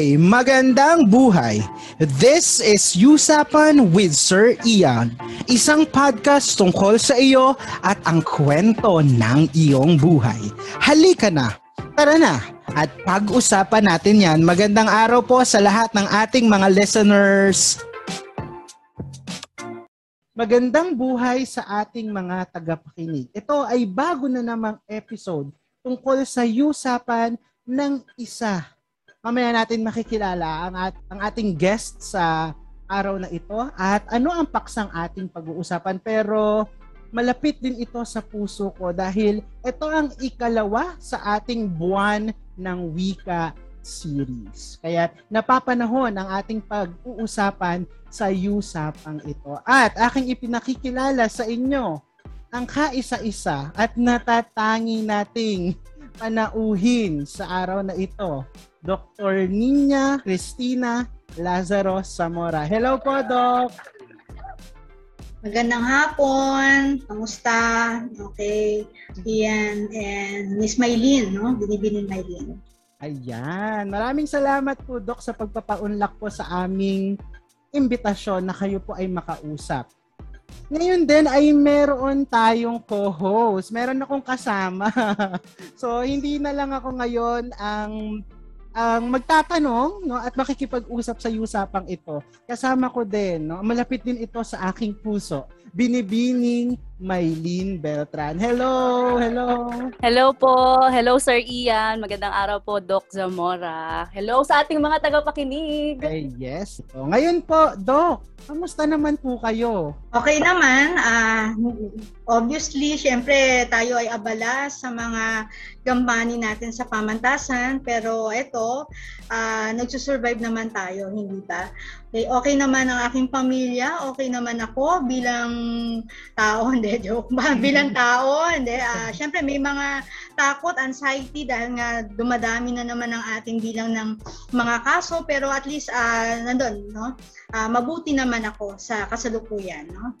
Okay, magandang buhay. This is Usapan with Sir Ian, isang podcast tungkol sa iyo at ang kwento ng iyong buhay. Halika na, tara na, at pag-usapan natin yan. Magandang araw po sa lahat ng ating mga listeners. Magandang buhay sa ating mga tagapakinig. Ito ay bago na namang episode tungkol sa usapan ng isa mamaya natin makikilala ang, at, ang ating guest sa araw na ito at ano ang paksang ating pag-uusapan. Pero malapit din ito sa puso ko dahil ito ang ikalawa sa ating buwan ng wika series. Kaya napapanahon ang ating pag-uusapan sa usapang ito. At aking ipinakikilala sa inyo ang kaisa-isa at natatangi nating panauhin sa araw na ito Dr. Nina Cristina Lazaro Zamora. Hello po, Doc! Magandang hapon. Kamusta? Okay. Ian and Miss Maylin, no? Binibinin Maylin. Ayan. Maraming salamat po, Doc, sa pagpapaunlak po sa aming imbitasyon na kayo po ay makausap. Ngayon din ay meron tayong co-host. Meron akong kasama. so, hindi na lang ako ngayon ang ang magtatanong no at makikipag-usap sa usapang ito. Kasama ko din no, malapit din ito sa aking puso. Binibining Maylene Beltran. Hello, hello. Hello po. Hello Sir Ian. Magandang araw po Doc Zamora. Hello sa ating mga tagapakinig. Ay, yes. O, ngayon po, Doc, kamusta naman po kayo? Okay naman. Uh, obviously, syempre tayo ay abala sa mga gampani natin sa pamantasan. Pero ito, uh, nagsusurvive naman tayo, hindi ba? Okay, okay naman ang aking pamilya, okay naman ako bilang tao, hindi, joke ba? Bilang tao, hindi. Uh, Siyempre, may mga takot, anxiety dahil nga dumadami na naman ang ating bilang ng mga kaso, pero at least, uh, nandun, no? Uh, mabuti naman ako sa kasalukuyan, no?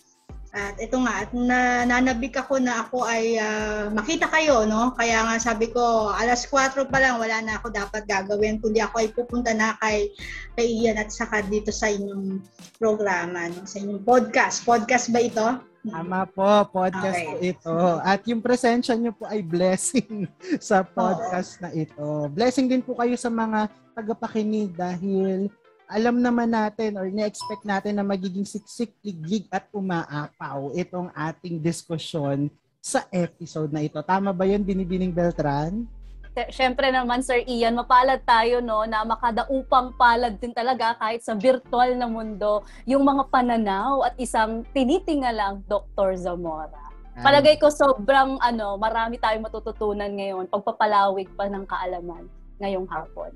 At ito nga, at na, nanabik ako na ako ay uh, makita kayo, no? Kaya nga sabi ko, alas 4 pa lang, wala na ako dapat gagawin, kundi ako ay pupunta na kay, kay Ian at saka dito sa inyong programa, no? sa inyong podcast. Podcast ba ito? Tama po, podcast okay. po ito. At yung presensya nyo po ay blessing sa podcast Oo. na ito. Blessing din po kayo sa mga tagapakinig dahil alam naman natin or na-expect natin na magiging siksik, liglig at umaapaw itong ating diskusyon sa episode na ito. Tama ba yun, Binibining Beltran? Siyempre naman, Sir Ian, mapalad tayo no, na makadaupang palad din talaga kahit sa virtual na mundo yung mga pananaw at isang tinitingalang Dr. Zamora. Palagay ko sobrang ano, marami tayong matututunan ngayon, pagpapalawig pa ng kaalaman ngayong hapon.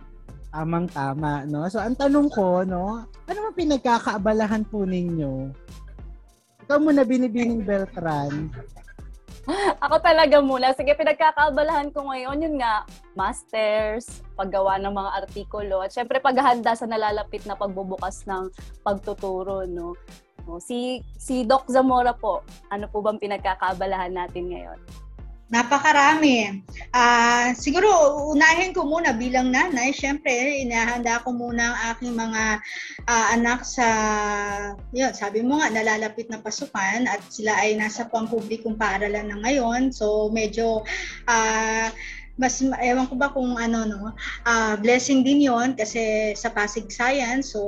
Tamang-tama, no? So, ang tanong ko, no? Ano ang pinagkakaabalahan po ninyo? Ikaw muna, Binibining Beltran. Ako talaga muna. Sige, pinagkakaabalahan ko ngayon, yun nga, masters, paggawa ng mga artikulo, at syempre paghahanda sa nalalapit na pagbubukas ng pagtuturo, no? Si, si Doc Zamora po, ano po bang pinagkakaabalahan natin ngayon? Napakarami. Uh, siguro, unahin ko muna bilang nanay. Siyempre, inahanda ko muna ang aking mga uh, anak sa, yun, sabi mo nga, nalalapit na pasukan at sila ay nasa pampublikong paaralan na ngayon. So, medyo, uh, mas ewan ko ba kung ano no uh, blessing din yon kasi sa Pasig Science so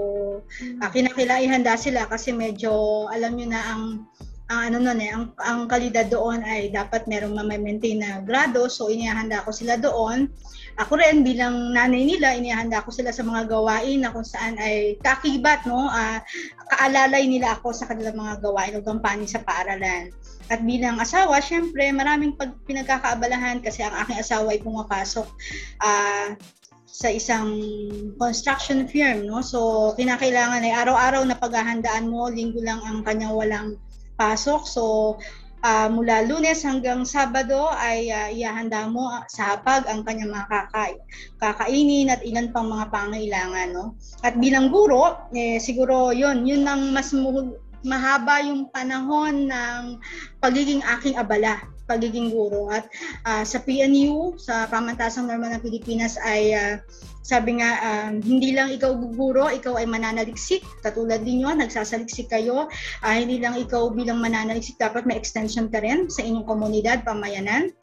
uh, kinakilaihan sila kasi medyo alam niyo na ang ang ano nun eh, ang, ang kalidad doon ay dapat merong ma-maintain na grado. So, inihanda ko sila doon. Ako rin bilang nanay nila, inihanda ko sila sa mga gawain na kung saan ay kakibat, no? Uh, kaalalay nila ako sa kanilang mga gawain o gampani sa paaralan. At bilang asawa, syempre, maraming pag pinagkakaabalahan kasi ang aking asawa ay pumapasok uh, sa isang construction firm, no? So, kinakailangan ay araw-araw na paghahandaan mo, linggo lang ang kanyang walang pasok. So, uh, mula lunes hanggang sabado ay uh, ihahanda mo sa hapag ang kanyang mga kaka- kakainin at ilan pang mga pangailangan. No? At bilang guro, eh, siguro yon yun ang mas mahaba yung panahon ng pagiging aking abala pagiging guro. At uh, sa PNU, sa Pamantasang Normal ng Pilipinas ay uh, sabi nga, um, hindi lang ikaw guguro, ikaw ay mananaliksik. Katulad ninyo, nagsasaliksik kayo. Uh, hindi lang ikaw bilang mananaliksik, dapat may extension ka rin sa inyong komunidad, pamayanan.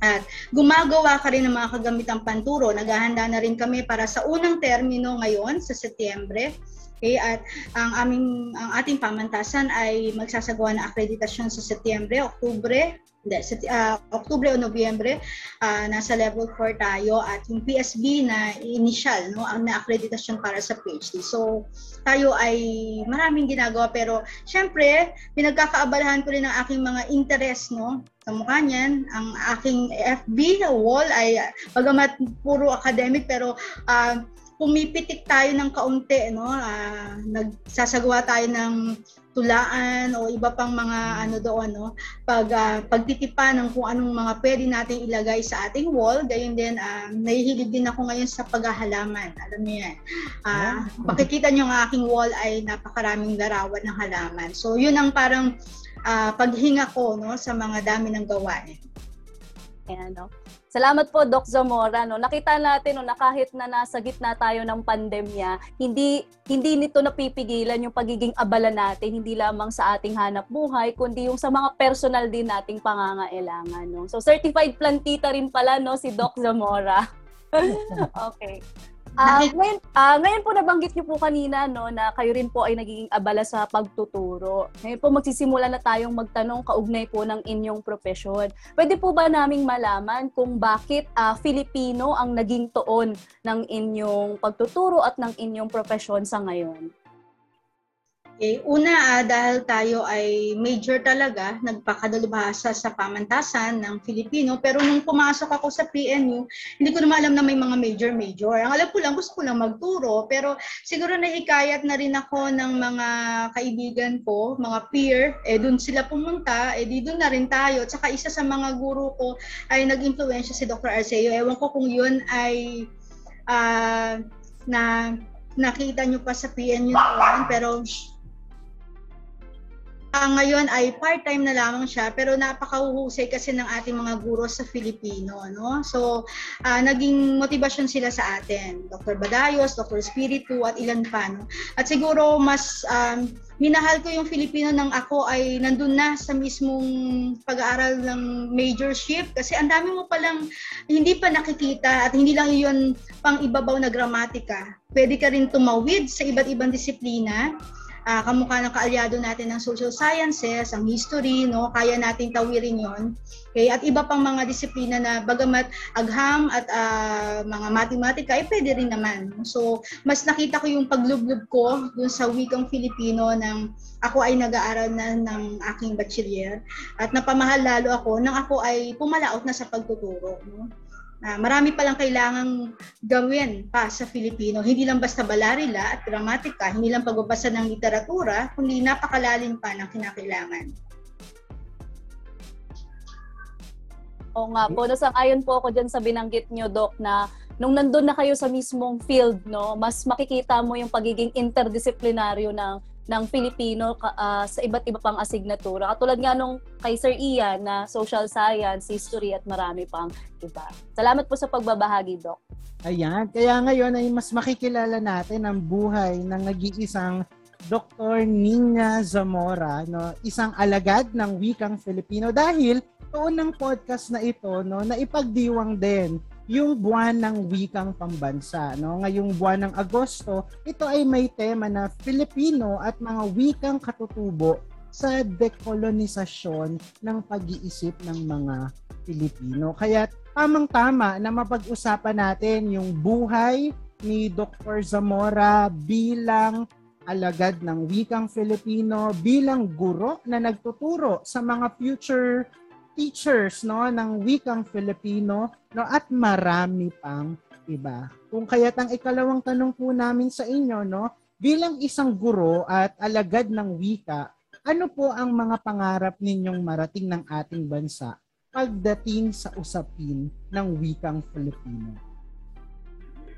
At gumagawa ka rin ng mga kagamitang panturo. Naghahanda na rin kami para sa unang termino ngayon sa Setyembre. Okay, at ang aming ang ating pamantasan ay magsasagawa ng akreditasyon sa Setyembre, Oktubre, hindi, uh, Oktubre o Nobyembre, uh, nasa level 4 tayo at yung PSB na initial, no, ang na-accreditation para sa PhD. So, tayo ay maraming ginagawa pero syempre, pinagkakaabalahan ko rin ang aking mga interest, no, sa mukha niyan. Ang aking FB wall ay, bagamat puro academic pero uh, pumipitik tayo ng kaunti, no? Uh, nagsasagawa tayo ng tulaan o iba pang mga ano doon, no? Pag uh, pagtitipa ng kung anong mga pwede nating ilagay sa ating wall, gayon din uh, nahihilig din ako ngayon sa paghahalaman. Alam niyo yan. Uh, makikita niyo ang aking wall ay napakaraming larawan ng halaman. So, yun ang parang uh, paghinga ko no sa mga dami ng gawain. Ayan, no? Salamat po, Doc Zamora. No? Nakita natin no, na kahit na nasa gitna tayo ng pandemya, hindi, hindi nito napipigilan yung pagiging abala natin, hindi lamang sa ating hanap buhay, kundi yung sa mga personal din nating pangangailangan. No? So, certified plantita rin pala no, si Doc Zamora. okay. Uh, ngayon, uh, ngayon po nabanggit niyo po kanina no na kayo rin po ay nagiging abala sa pagtuturo. Ngayon po magsisimula na tayong magtanong kaugnay po ng inyong profesyon. Pwede po ba naming malaman kung bakit uh, Filipino ang naging toon ng inyong pagtuturo at ng inyong profesyon sa ngayon? Okay. Una, uh, dahil tayo ay major talaga, nagpakadalubhasa sa pamantasan ng Filipino. Pero nung pumasok ako sa PNU, hindi ko naman alam na may mga major-major. Ang alam ko lang, gusto ko lang magturo. Pero siguro nahikayat na rin ako ng mga kaibigan ko, mga peer. Eh, dun sila pumunta. Eh, di dun na rin tayo. At saka isa sa mga guru ko ay nag-influensya si Dr. Arceo. Ewan ko kung yun ay uh, na nakita nyo pa sa PNU noon. Pero uh, ngayon ay part-time na lamang siya pero napakahuhusay kasi ng ating mga guro sa Filipino no so uh, naging motivasyon sila sa atin Dr. Badayos, Dr. Spiritu at ilan pa no at siguro mas um, minahal ko yung Filipino nang ako ay nandun na sa mismong pag-aaral ng majorship kasi ang dami mo palang hindi pa nakikita at hindi lang yun pang ibabaw na gramatika. Pwede ka rin tumawid sa iba't ibang disiplina uh, kamukha ng kaalyado natin ng social sciences, ang history, no, kaya nating tawirin yon. Okay, at iba pang mga disiplina na bagamat agham at uh, mga matematika ay pwede rin naman. So, mas nakita ko yung paglublob ko dun sa wikang Filipino ng ako ay nag-aaral na ng aking bachelier at napamahal lalo ako nang ako ay pumalaot na sa pagtuturo. No? Uh, marami palang kailangang gawin pa sa Filipino. Hindi lang basta balarila at gramatika, hindi lang pagbabasa ng literatura, kundi napakalalim pa ng kinakailangan. O nga po, nasang-ayon po ako dyan sa binanggit nyo, Doc, na nung nandun na kayo sa mismong field, no, mas makikita mo yung pagiging interdisiplinaryo ng ng Filipino uh, sa iba't iba pang asignatura. Katulad nga nung kay Sir Ian na social science, history at marami pang iba. Salamat po sa pagbabahagi, Doc. Ayan, kaya ngayon ay mas makikilala natin ang buhay ng nag-iisang Dr. Nina Zamora, no, isang alagad ng wikang Filipino dahil tuon ng podcast na ito no, na ipagdiwang din yung buwan ng wikang pambansa. No? Ngayong buwan ng Agosto, ito ay may tema na Filipino at mga wikang katutubo sa dekolonisasyon ng pag-iisip ng mga Pilipino. Kaya tamang-tama na mapag-usapan natin yung buhay ni Dr. Zamora bilang alagad ng wikang Filipino, bilang guro na nagtuturo sa mga future teachers no ng wikang Filipino no at marami pang iba. Kung kaya't ang ikalawang tanong po namin sa inyo no, bilang isang guro at alagad ng wika, ano po ang mga pangarap ninyong marating ng ating bansa pagdating sa usapin ng wikang Filipino?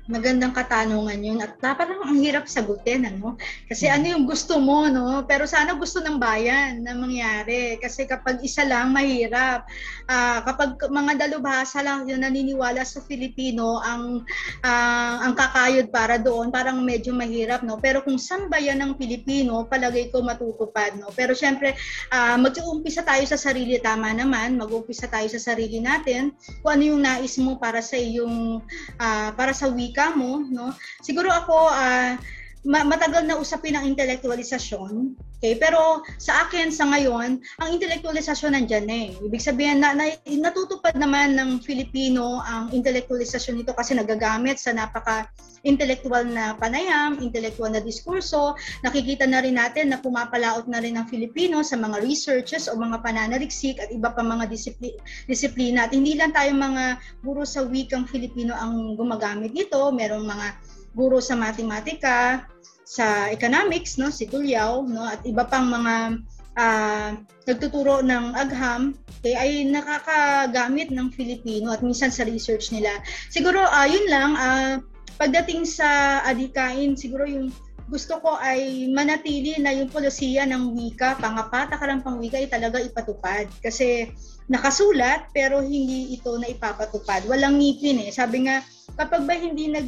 Magandang katanungan yun. At parang ang hirap sagutin, ano? Kasi ano yung gusto mo, no? Pero sana gusto ng bayan na mangyari. Kasi kapag isa lang, mahirap. Uh, kapag mga dalubhasa lang yung naniniwala sa Filipino, ang uh, ang kakayod para doon, parang medyo mahirap, no? Pero kung sambayan ng Pilipino, palagay ko matutupad, no? Pero syempre, uh, mag-uumpisa tayo sa sarili, tama naman. Mag-uumpisa tayo sa sarili natin. Kung ano yung nais mo para sa iyong, uh, para sa week wika mo, no? Siguro ako, uh, matagal na usapin ang intelektualisasyon. Okay? Pero sa akin, sa ngayon, ang intelektualisasyon nandyan eh. Ibig sabihin, na, na, natutupad naman ng Filipino ang intelektualisasyon nito kasi nagagamit sa napaka intellectual na panayam, intellectual na diskurso. Nakikita na rin natin na pumapalaot na rin ng Filipino sa mga researches o mga pananaliksik at iba pa mga disipli- disiplina. At hindi lang tayo mga guro sa wikang Filipino ang gumagamit nito. Merong mga guro sa matematika, sa economics, no, si Tulyao, no, at iba pang mga uh, nagtuturo ng agham, okay, ay nakakagamit ng Filipino at minsan sa research nila. Siguro, uh, yun lang, uh, pagdating sa adikain, siguro yung gusto ko ay manatili na yung polisiya ng wika, pangapatakaran pang wika ay talaga ipatupad. Kasi nakasulat pero hindi ito na ipapatupad. Walang ngipin eh. Sabi nga, kapag ba hindi nag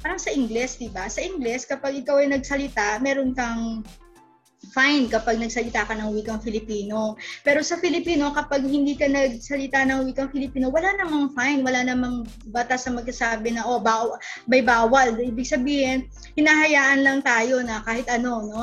parang sa English, 'di ba? Sa English, kapag ikaw ay nagsalita, meron kang fine kapag nagsalita ka ng wikang Filipino. Pero sa Filipino, kapag hindi ka nagsalita ng wikang Filipino, wala namang fine, wala namang batas na magsasabi na, oh, baw may bawal. Ibig sabihin, hinahayaan lang tayo na kahit ano, no?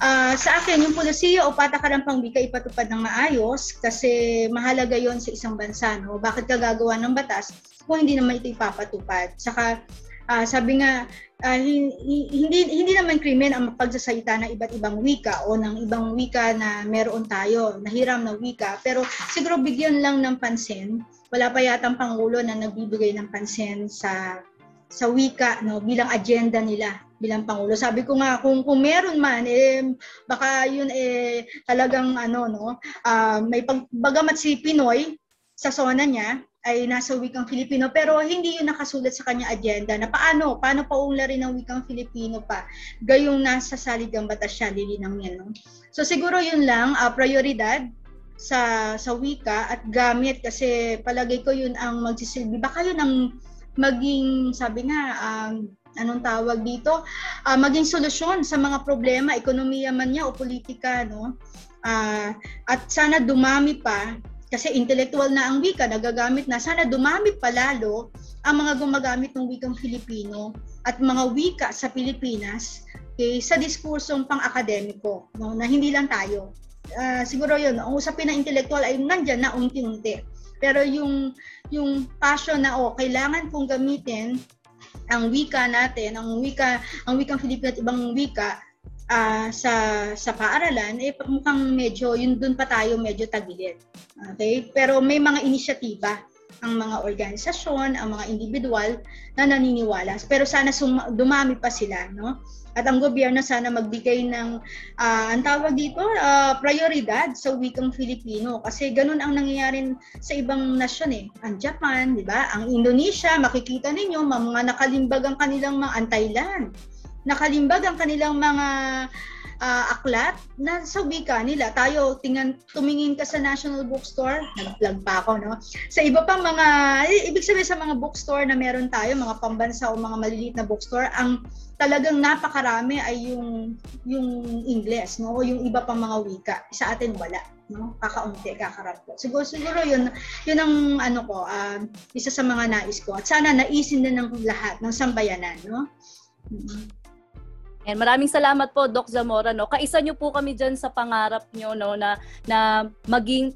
Uh, sa akin, yung polisiya o patakaran pang wika ipatupad ng maayos kasi mahalaga yon sa isang bansa, no? Bakit ka gagawa ng batas kung hindi naman ito ipapatupad? Saka, uh, sabi nga uh, hindi hindi naman krimen ang pagsasalita ng iba't ibang wika o ng ibang wika na meron tayo, nahiram na wika, pero siguro bigyan lang ng pansin. Wala pa yatang pangulo na nagbibigay ng pansin sa sa wika no bilang agenda nila bilang pangulo. Sabi ko nga kung kung meron man eh baka yun eh talagang ano no uh, may pag, bagamat si Pinoy sa zona niya ay nasa wikang Filipino pero hindi yun nakasulat sa kanya agenda na paano, paano paunlarin ng wikang Filipino pa gayong nasa saligang batas siya, lilinang yan. No? So siguro yun lang, uh, prioridad sa sa wika at gamit kasi palagay ko yun ang magsisilbi. Baka yun ang maging, sabi nga, um, anong tawag dito, uh, maging solusyon sa mga problema, ekonomiya man niya o politika, no? Uh, at sana dumami pa kasi intellectual na ang wika, nagagamit na. Sana dumami pa lalo ang mga gumagamit ng wikang Filipino at mga wika sa Pilipinas okay, sa diskursong pang-akademiko, no, na hindi lang tayo. Uh, siguro yun, ang usapin ng intellectual ay nandyan na unti-unti. Pero yung, yung passion na, oh, kailangan kong gamitin ang wika natin, ang wika, ang wikang Filipino at ibang wika uh, sa sa paaralan eh mukhang medyo yun doon pa tayo medyo tagilid. Okay? Pero may mga inisyatiba ang mga organisasyon, ang mga individual na naniniwala. Pero sana sum- dumami pa sila, no? At ang gobyerno sana magbigay ng uh, ang tawag dito uh, prioridad sa wikang Filipino kasi ganun ang nangyayari sa ibang nasyon eh. Ang Japan, 'di ba? Ang Indonesia, makikita ninyo mga nakalimbag ang kanilang mga ang Thailand nakalimbag ang kanilang mga uh, aklat na sa wika nila. Tayo, tingnan, tumingin ka sa National Bookstore, nag-plug pa ako, no? Sa iba pang mga, ibig sabihin sa mga bookstore na meron tayo, mga pambansa o mga maliliit na bookstore, ang talagang napakarami ay yung yung English, no? O yung iba pang mga wika. Sa atin wala, no? Kakaunti, kakarapto. Siguro siguro yun yun ang ano ko, uh, isa sa mga nais ko. At sana naisin din ng lahat ng sambayanan, no? Mm-hmm. And maraming salamat po Doc Zamora no. Kaisa niyo po kami diyan sa pangarap niyo no na na maging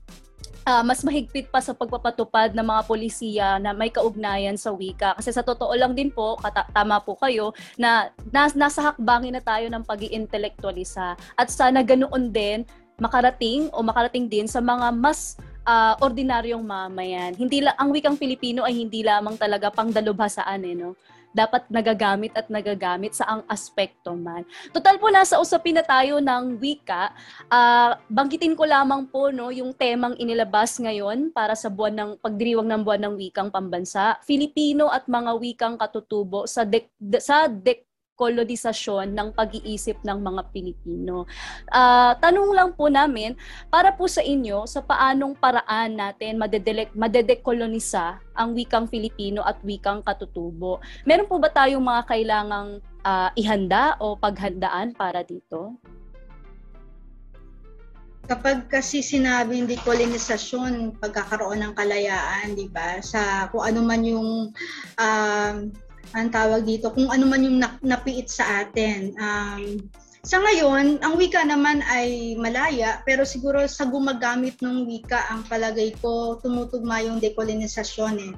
uh, mas mahigpit pa sa pagpapatupad ng mga polisiya na may kaugnayan sa wika. Kasi sa totoo lang din po, kata- tama po kayo, na nas- nasa hakbangin na tayo ng pag intelektualisa At sana ganoon din makarating o makarating din sa mga mas uh, ordinaryong mamayan. Hindi la ang wikang Pilipino ay hindi lamang talaga pangdalubhasaan eh no dapat nagagamit at nagagamit sa ang aspekto man. Total po nasa usapin na tayo ng wika. Uh, banggitin ko lamang po no yung temang inilabas ngayon para sa buwan ng pagdiriwang ng buwan ng wikang pambansa, Filipino at mga wikang katutubo sa de, sa de, kolonisasyon ng pag-iisip ng mga Pilipino. Uh, tanong lang po namin, para po sa inyo, sa paanong paraan natin madedekolonisa ang wikang Filipino at wikang katutubo? Meron po ba tayong mga kailangang uh, ihanda o paghandaan para dito? kapag kasi sinabing dekolonisasyon, pagkakaroon ng kalayaan, di ba, sa kung ano man yung um, ang tawag dito, kung ano man yung napiit sa atin. Um, sa ngayon, ang wika naman ay malaya, pero siguro sa gumagamit ng wika, ang palagay ko, tumutugma yung dekolonisasyon eh.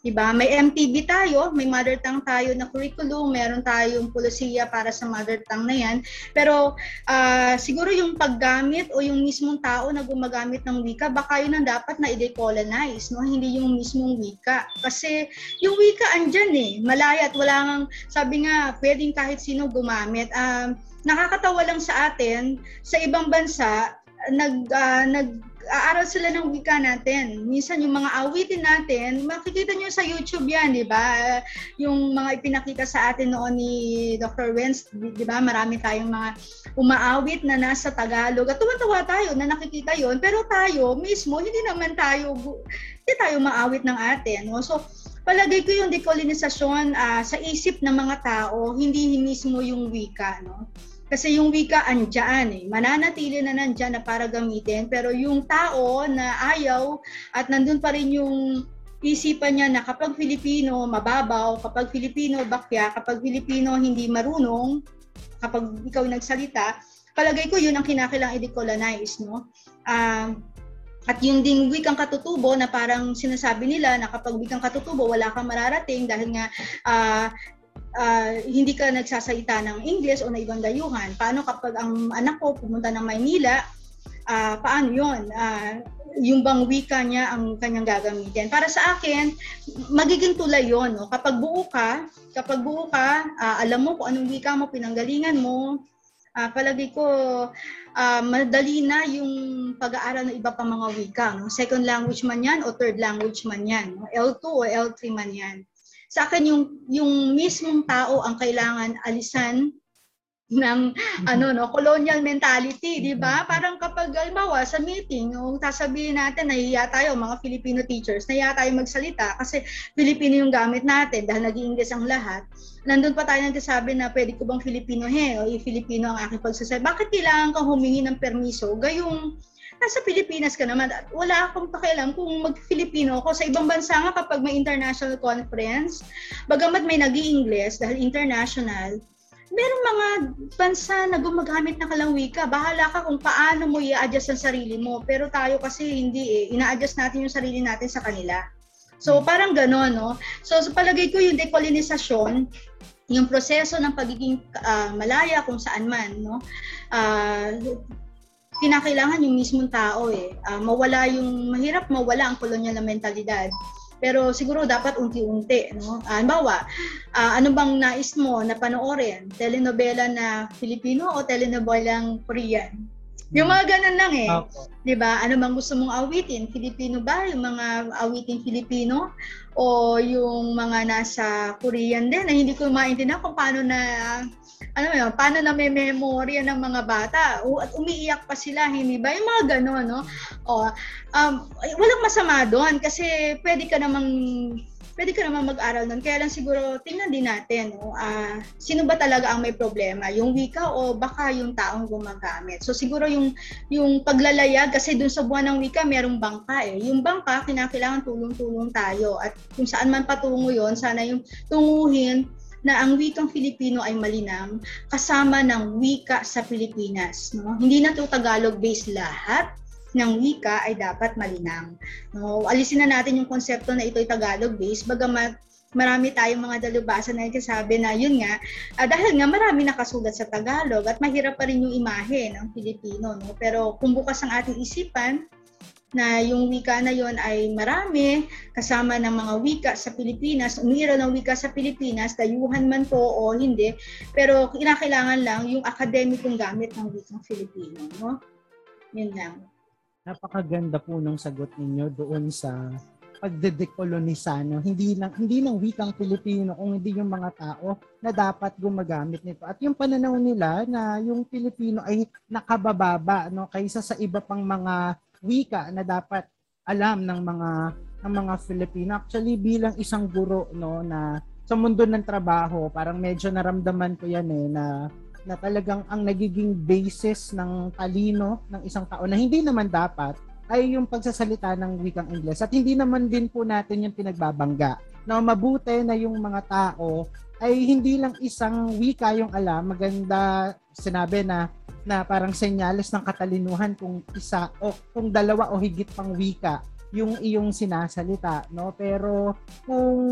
Diba? May MTB tayo, may mother tongue tayo na curriculum, meron tayong polisiya para sa mother tongue na yan. Pero uh, siguro yung paggamit o yung mismong tao na gumagamit ng wika, baka yun ang dapat na i-decolonize, no? hindi yung mismong wika. Kasi yung wika andyan eh, malaya at wala nang, sabi nga, pwedeng kahit sino gumamit. Um, nakakatawa lang sa atin, sa ibang bansa, nag uh, nag aaral sila ng wika natin. Minsan yung mga awitin natin, makikita nyo sa YouTube yan, di ba? Yung mga ipinakita sa atin noon ni Dr. Wenz, di ba? Marami tayong mga umaawit na nasa Tagalog. At tuwa tayo na nakikita yon pero tayo mismo, hindi naman tayo, hindi tayo maawit ng atin. No? So, palagay ko yung dekolonisasyon uh, sa isip ng mga tao, hindi mismo yung wika. No? Kasi yung wika andyan eh. Mananatili na nandyan na para gamitin. Pero yung tao na ayaw at nandun pa rin yung isipan niya na kapag Filipino mababaw, kapag Filipino bakya, kapag Filipino hindi marunong, kapag ikaw nagsalita, palagay ko yun ang kinakailang i-decolonize, no? Uh, at yung ding wikang katutubo na parang sinasabi nila na kapag wikang katutubo wala kang mararating dahil nga uh, uh, hindi ka nagsasalita ng English o na ibang dayuhan. Paano kapag ang anak ko pumunta ng Maynila, uh, paano yon? Uh, yung bang wika niya ang kanyang gagamitin. Para sa akin, magiging tulay yon. No? Kapag buo ka, kapag buo ka, uh, alam mo kung anong wika mo, pinanggalingan mo, uh, palagi ko uh, madali na yung pag-aaral ng iba pang mga wika. No? Second language man yan o third language man yan. No? L2 o L3 man yan sa akin yung yung mismong tao ang kailangan alisan ng ano no colonial mentality di ba? Parang kapag halimbawa sa meeting yung sasabihin natin nahiya tayo mga Filipino teachers nahiya tayo magsalita kasi Filipino yung gamit natin dahil nag-English ang lahat. Nandun pa tayo nagsasabi na pwede ko bang Filipino he o i-Filipino ang aking pagsasabi bakit kailangan kang humingi ng permiso? Gayong nasa Pilipinas ka naman at wala akong pakialam kung mag-Filipino ako. Sa ibang bansa nga kapag may international conference, bagamat may nag english dahil international, meron mga bansa na gumagamit ng kalangwika. Bahala ka kung paano mo i-adjust ang sarili mo. Pero tayo kasi hindi eh. Ina-adjust natin yung sarili natin sa kanila. So parang gano'n, no? So sa palagay ko yung dekolonisasyon, yung proseso ng pagiging uh, malaya kung saan man, no? Uh, kinakailangan yung mismong tao eh. Uh, mawala yung, mahirap mawala ang kolonyal na mentalidad. Pero siguro dapat unti-unti, no? Uh, bawa, uh, ano bang nais mo na panoorin? Telenovela na Filipino o telenovelang Korean? Yung mga ganun lang eh. Okay. 'Di ba? Ano bang gusto mong awitin? Filipino ba? Yung mga awitin Filipino o yung mga nasa Korean din na hindi ko maintindihan kung paano na ano yun, paano na may memorya ng mga bata at umiiyak pa sila, hindi ba? Yung mga gano'n, no? O, um, walang masama doon kasi pwede ka namang pwede ka naman mag-aral nun. Kaya lang siguro, tingnan din natin, no? uh, sino ba talaga ang may problema? Yung wika o baka yung taong gumagamit? So siguro yung, yung paglalayag, kasi dun sa buwan ng wika, merong bangka eh. Yung bangka, kinakailangan tulong-tulong tayo. At kung saan man patungo yon sana yung tunguhin na ang wikang Filipino ay malinang kasama ng wika sa Pilipinas. No? Hindi na to Tagalog-based lahat ng wika ay dapat malinang. No? Alisin na natin yung konsepto na ito'y Tagalog-based, bagamat marami tayong mga dalubasa na nagsasabi na yun nga, uh, dahil nga marami nakasulat sa Tagalog at mahirap pa rin yung imahe ng Pilipino. No? Pero kung bukas ang ating isipan, na yung wika na yon ay marami kasama ng mga wika sa Pilipinas, umira ng wika sa Pilipinas, dayuhan man po o hindi, pero kinakailangan lang yung akademikong gamit ng wikang Filipino, no? Yun lang. Napakaganda po nung sagot ninyo doon sa pagdedekolonisa no hindi lang hindi ng wikang Pilipino kung hindi yung mga tao na dapat gumagamit nito at yung pananaw nila na yung Pilipino ay nakabababa no kaysa sa iba pang mga wika na dapat alam ng mga ng mga Filipino. Actually bilang isang guro no na sa mundo ng trabaho, parang medyo naramdaman ko yan eh na na talagang ang nagiging basis ng talino ng isang tao na hindi naman dapat ay yung pagsasalita ng wikang Ingles. At hindi naman din po natin yung pinagbabangga. Na mabuti na yung mga tao ay hindi lang isang wika yung alam. Maganda sinabi na na parang senyales ng katalinuhan kung isa o kung dalawa o higit pang wika yung iyong sinasalita no pero kung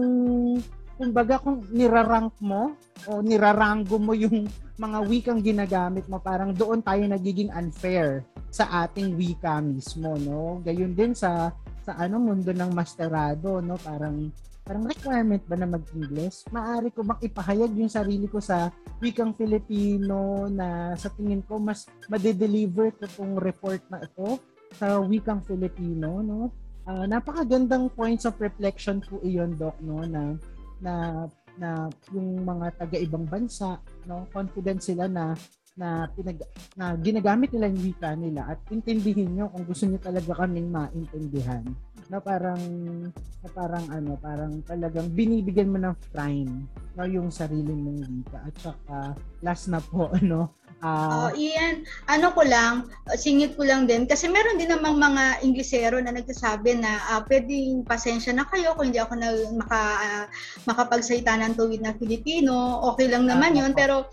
kumbaga kung nirarank mo o nirarango mo yung mga wikang ginagamit mo parang doon tayo nagiging unfair sa ating wika mismo no gayon din sa sa ano mundo ng masterado no parang parang requirement ba na mag-English? Maari ko bang ipahayag yung sarili ko sa wikang Filipino na sa tingin ko mas madedeliver ko tong report na ito sa wikang Filipino, no? Uh, napakagandang points of reflection po iyon, Doc, no? Na, na, na yung mga taga-ibang bansa, no? Confident sila na na pinag na ginagamit nila yung wika nila at intindihin nyo kung gusto niyo talaga kaming maintindihan. Na parang na parang ano parang talagang binibigyan mo ng prime no yung sarili mong wika. At saka last na po ano Uh, oh, Ian, ano ko lang, singit ko lang din, kasi meron din namang mga Inglesero na nagsasabi na uh, pwedeng pasensya na kayo kung hindi ako na maka, uh, makapagsalita ng tuwid na Filipino, okay lang naman uh, yun, pero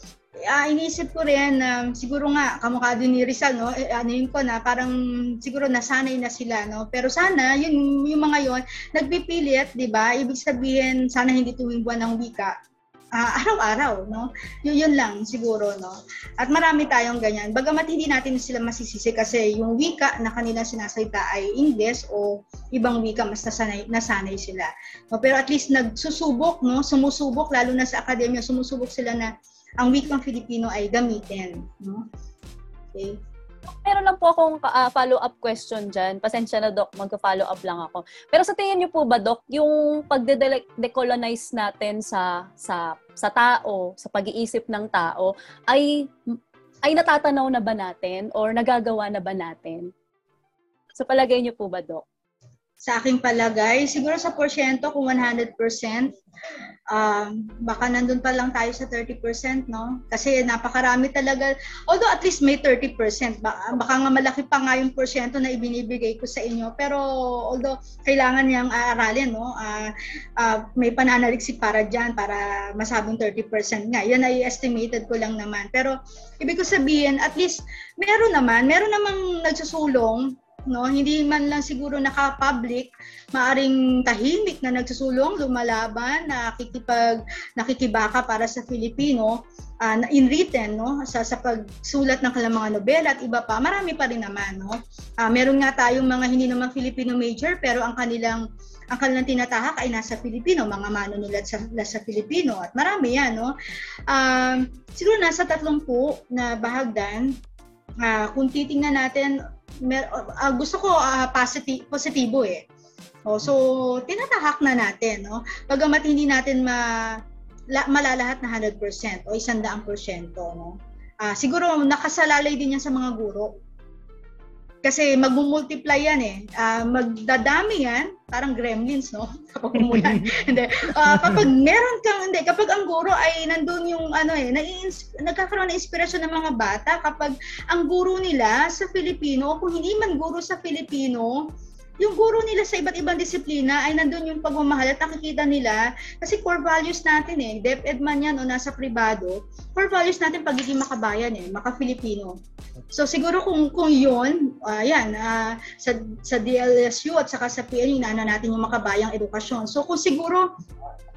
uh, inisip ko rin na um, siguro nga kamukha din ni Rizal no? Eh, ano yun ko na parang siguro nasanay na sila no? Pero sana yun yung mga yon nagpipilit 'di ba? Ibig sabihin sana hindi tuwing buwan ng wika. Uh, araw-araw no? Yun, yun lang siguro no? At marami tayong ganyan. Bagamat hindi natin sila masisisi kasi yung wika na kanila sinasalita ay English o ibang wika mas nasanay nasanay sila. No pero at least nagsusubok no? Sumusubok lalo na sa akademya sumusubok sila na ang wikang Filipino ay gamitin. No? Okay. Meron lang po akong uh, follow-up question dyan. Pasensya na, Doc. Magka-follow up lang ako. Pero sa tingin niyo po ba, Doc, yung pagde-decolonize natin sa, sa, sa tao, sa pag-iisip ng tao, ay, ay natatanaw na ba natin or nagagawa na ba natin? Sa palagay niyo po ba, Doc? Sa aking palagay, siguro sa porsyento, kung 100%, um, baka nandun pa lang tayo sa 30%, no? Kasi napakarami talaga. Although at least may 30%, baka, baka nga malaki pa nga yung porsyento na ibinibigay ko sa inyo. Pero although kailangan niyang aaralin, no? Uh, uh, may pananaliksik para dyan para masabing 30% nga. Yan ay estimated ko lang naman. Pero ibig ko sabihin, at least meron naman, meron namang nagsusulong no? Hindi man lang siguro naka-public, maaring tahimik na nagsusulong, lumalaban, nakikipag nakikibaka para sa Filipino, uh, in written, no? Sa sa pagsulat ng kanilang mga nobela at iba pa, marami pa rin naman, no? Uh, meron nga tayong mga hindi naman Filipino major pero ang kanilang ang kanilang tinatahak ay nasa Pilipino, mga manunulat sa, sa Filipino at marami yan, no? Um, siguro nasa 30 na bahagdan, uh, kung titingnan natin mer- uh, gusto ko uh, positive, positibo eh. Oh, so tinatahak na natin, no? Bagamat hindi natin ma la, malalahat na 100% o 100%, no? Uh, siguro nakasalalay din yan sa mga guro. Kasi magmumultiply yan eh. Uh, magdadami yan, parang gremlins, no? Kapag umulan. hindi. Uh, kapag meron kang, hindi, kapag ang guro ay nandun yung ano eh, nagkakaroon ng inspirasyon ng mga bata, kapag ang guro nila sa Filipino, o kung hindi man guro sa Filipino, yung guro nila sa iba't ibang disiplina ay nandun yung pagmamahal at nakikita nila kasi core values natin eh, DepEd man yan o nasa privado, core values natin pagiging makabayan eh, maka-Filipino. So siguro kung kung 'yon, uh, uh, sa sa DLSU at saka sa PNU inaano natin yung makabayang edukasyon. So kung siguro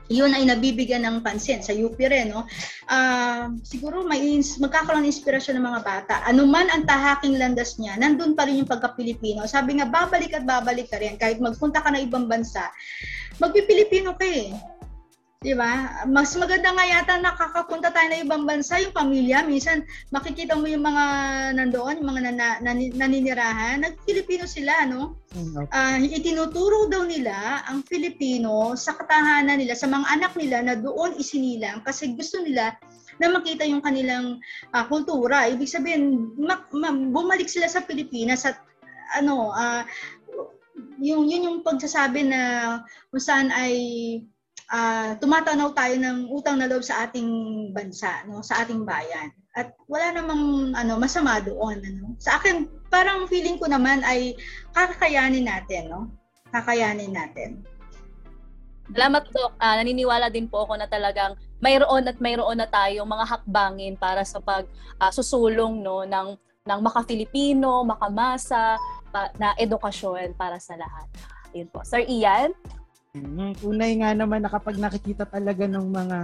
yun ay nabibigyan ng pansin sa UP rin, no? Uh, siguro may magkakaroon ng inspirasyon ng mga bata. Ano man ang tahaking landas niya, nandun pa rin yung pagka-Pilipino. Sabi nga, babalik at babalik ka rin. Kahit magpunta ka ng ibang bansa, magpipilipino ka eh. Di ba? Mas maganda nga yata nakakapunta tayo ng ibang bansa, yung pamilya. Minsan, makikita mo yung mga nandoon, yung mga nana, nan, naninirahan. Nag-Filipino sila, no? Uh, itinuturo daw nila ang Filipino sa katahanan nila, sa mga anak nila na doon isinilang kasi gusto nila na makita yung kanilang uh, kultura. Ibig sabihin, ma- ma- bumalik sila sa Pilipinas at ano, uh, yung, yun yung pagsasabi na kung saan ay uh, tumatanaw tayo ng utang na loob sa ating bansa, no, sa ating bayan. At wala namang ano masama doon, ano. Sa akin, parang feeling ko naman ay kakayanin natin, no? Kakayanin natin. Salamat, Dok. Uh, naniniwala din po ako na talagang mayroon at mayroon na tayo mga hakbangin para sa pag uh, susulong no ng ng maka-Filipino, makamasa pa, na edukasyon para sa lahat. Ayun po. Sir Ian? Mm, tunay nga naman na kapag nakikita talaga ng mga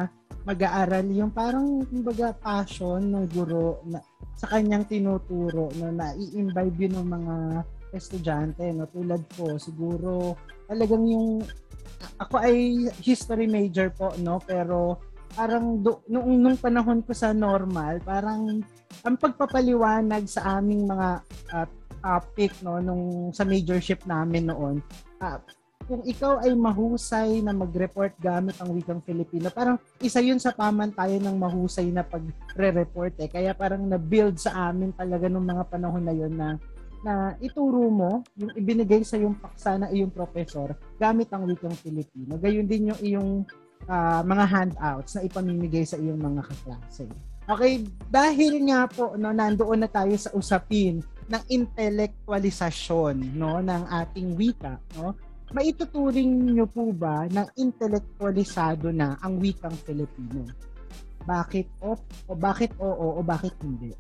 mag-aaral, yung parang kumbaga passion ng guro na, sa kanyang tinuturo no, na i-imbibe yun ng mga estudyante. No? Tulad ko, siguro talagang yung ako ay history major po, no? Pero parang do, nung, nung panahon ko sa normal, parang ang pagpapaliwanag sa aming mga uh, topic no nung sa majorship namin noon, uh, kung ikaw ay mahusay na mag-report gamit ang wikang Filipino, parang isa yun sa pamantayan ng mahusay na pagre-report eh. Kaya parang na-build sa amin talaga nung mga panahon na yun na na ituro mo yung ibinigay sa yung paksa na iyong professor gamit ang wikang Filipino. Gayon din yung iyong uh, mga handouts na ipamimigay sa iyong mga kaklase. Okay, dahil nga po no nandoon na tayo sa usapin ng intelektualisasyon no ng ating wika, no? Maituturing nyo po ba na intelektualisado na ang wikang Filipino? Bakit o, o bakit oo o bakit hindi?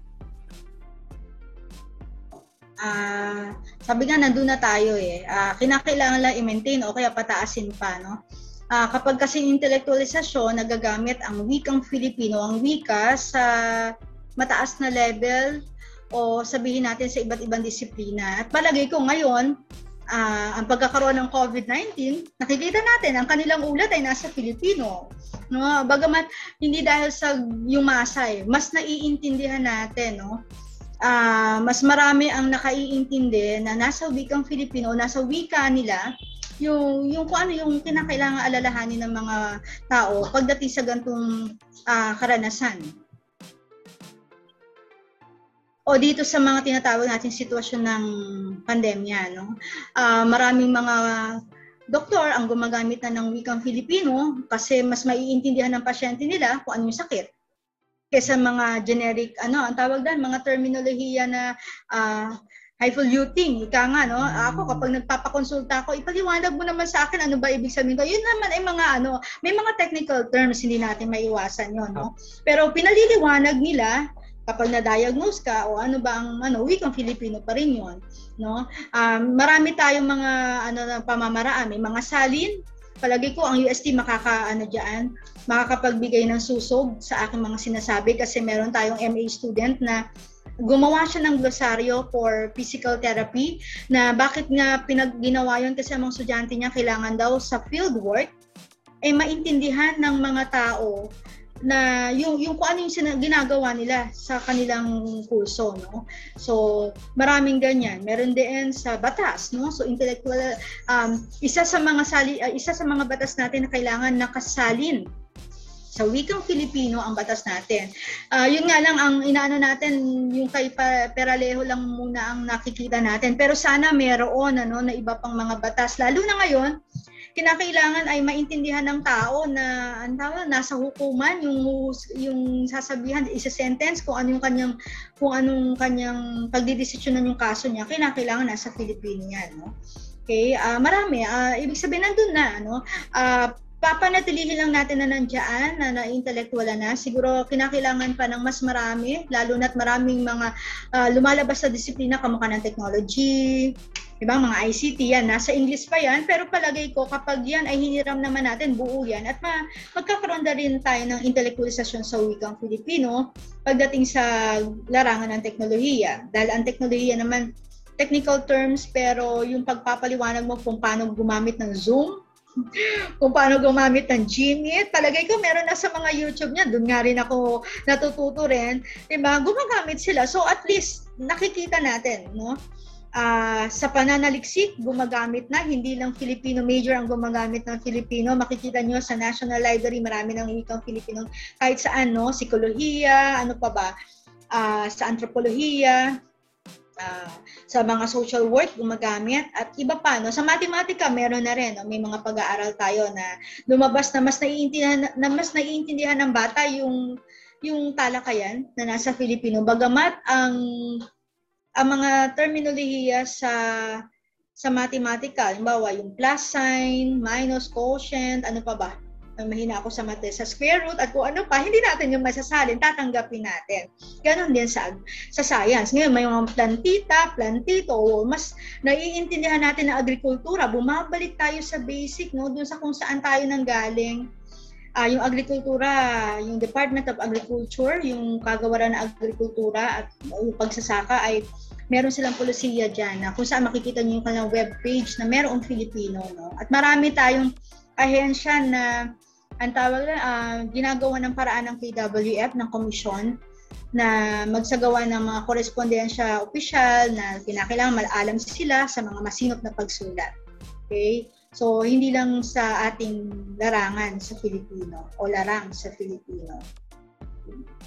Ah, uh, sabi nga nandun na tayo eh. Uh, kinakailangan lang i-maintain o kaya pataasin pa, no? Uh, kapag kasi intelektualisasyon, nagagamit ang wikang Filipino, ang wika sa mataas na level o sabihin natin sa iba't ibang disiplina. At palagay ko ngayon, uh, ang pagkakaroon ng COVID-19, nakikita natin ang kanilang ulat ay nasa Pilipino. No, bagamat hindi dahil sa yung masa eh, mas naiintindihan natin, no. Uh, mas marami ang nakaiintindi na nasa wikang Filipino, nasa wika nila, yung yung kung ano yung kinakailangan alalahanin ng mga tao pagdating sa gantong uh, karanasan o dito sa mga tinatawag natin sitwasyon ng pandemya, no? Uh, maraming mga doktor ang gumagamit na ng wikang Filipino kasi mas maiintindihan ng pasyente nila kung ano yung sakit kaysa mga generic ano ang tawag dan mga terminolohiya na uh, highfalutin ika nga no ako mm. kapag nagpapakonsulta ako ipaliwanag mo naman sa akin ano ba ibig sabihin ko yun naman ay mga ano may mga technical terms hindi natin maiwasan yon no pero pinaliliwanag nila kapag na-diagnose ka o ano ba ang ano wikang Filipino pa rin 'yon no? Um, marami tayong mga ano na pamamaraan. May mga salin. Palagi ko ang UST makaka ano diyan makakapagbigay ng susog sa aking mga sinasabi kasi meron tayong MA student na gumawa siya ng glosaryo for physical therapy na bakit nga pinagginawa yun kasi ang mga estudyante niya kailangan daw sa field work eh, maintindihan ng mga tao na yung yung kung ano yung sina- ginagawa nila sa kanilang kurso no so maraming ganyan meron din sa batas no so intellectual um, isa sa mga sali uh, isa sa mga batas natin na kailangan nakasalin sa wikang Filipino ang batas natin. Uh, yun nga lang ang inaano natin yung kay Peralejo lang muna ang nakikita natin. Pero sana meron ano na iba pang mga batas lalo na ngayon kinakailangan ay maintindihan ng tao na ang tawag nasa hukuman yung yung sasabihan isa sentence kung anong kanyang kung anong kanyang pagdidesisyonan yung kaso niya. Kinakailangan nasa Filipino yan no? Okay uh, marami. Uh, ibig sabihin nandun na no uh, papanatilihin lang natin na nandiyan, na na-intellectual na. Siguro kinakailangan pa ng mas marami, lalo na't maraming mga uh, lumalabas sa disiplina kamukha ng technology, Diba, mga ICT yan, nasa English pa yan, pero palagay ko kapag yan ay hiniram naman natin, buo yan, at ma- magkakaroon na rin tayo ng intelektualisasyon sa wikang Filipino pagdating sa larangan ng teknolohiya. Dahil ang teknolohiya naman, technical terms, pero yung pagpapaliwanag mo kung paano gumamit ng Zoom, kung paano gumamit ng Gmeet. Palagay ko meron na sa mga YouTube niya. Doon nga rin ako natututo rin. Diba? Gumagamit sila. So at least nakikita natin, no? Uh, sa pananaliksik, gumagamit na, hindi lang Filipino major ang gumagamit ng Filipino. Makikita nyo sa National Library, marami ng wikang Filipino. Kahit sa ano, psikolohiya, ano pa ba, uh, sa anthropolohiya, uh, sa mga social work gumagamit at iba pa no sa matematika meron na rin no? may mga pag-aaral tayo na lumabas na mas naiintindihan na mas naiintindihan ng bata yung yung talakayan na nasa Filipino bagamat ang ang mga terminolohiya sa sa mathematical, halimbawa yung plus sign, minus, quotient, ano pa ba? Mahina ako sa mate, sa square root at kung ano pa, hindi natin yung masasalin, tatanggapin natin. Ganon din sa, sa science. Ngayon, may mga plantita, plantito, mas naiintindihan natin na agrikultura, bumabalik tayo sa basic, no? dun sa kung saan tayo nanggaling. Uh, yung agrikultura, yung Department of Agriculture, yung kagawaran ng agrikultura at yung pagsasaka ay meron silang polisiya dyan na kung saan makikita niyo yung kanilang web page na merong Filipino. No? At marami tayong ahensya na ang tawag na, uh, ginagawa ng paraan ng KWF, ng komisyon, na magsagawa ng mga korespondensya opisyal na kinakailangan malalam sila sa mga masinop na pagsulat. Okay? So, hindi lang sa ating larangan sa Filipino o larang sa Filipino.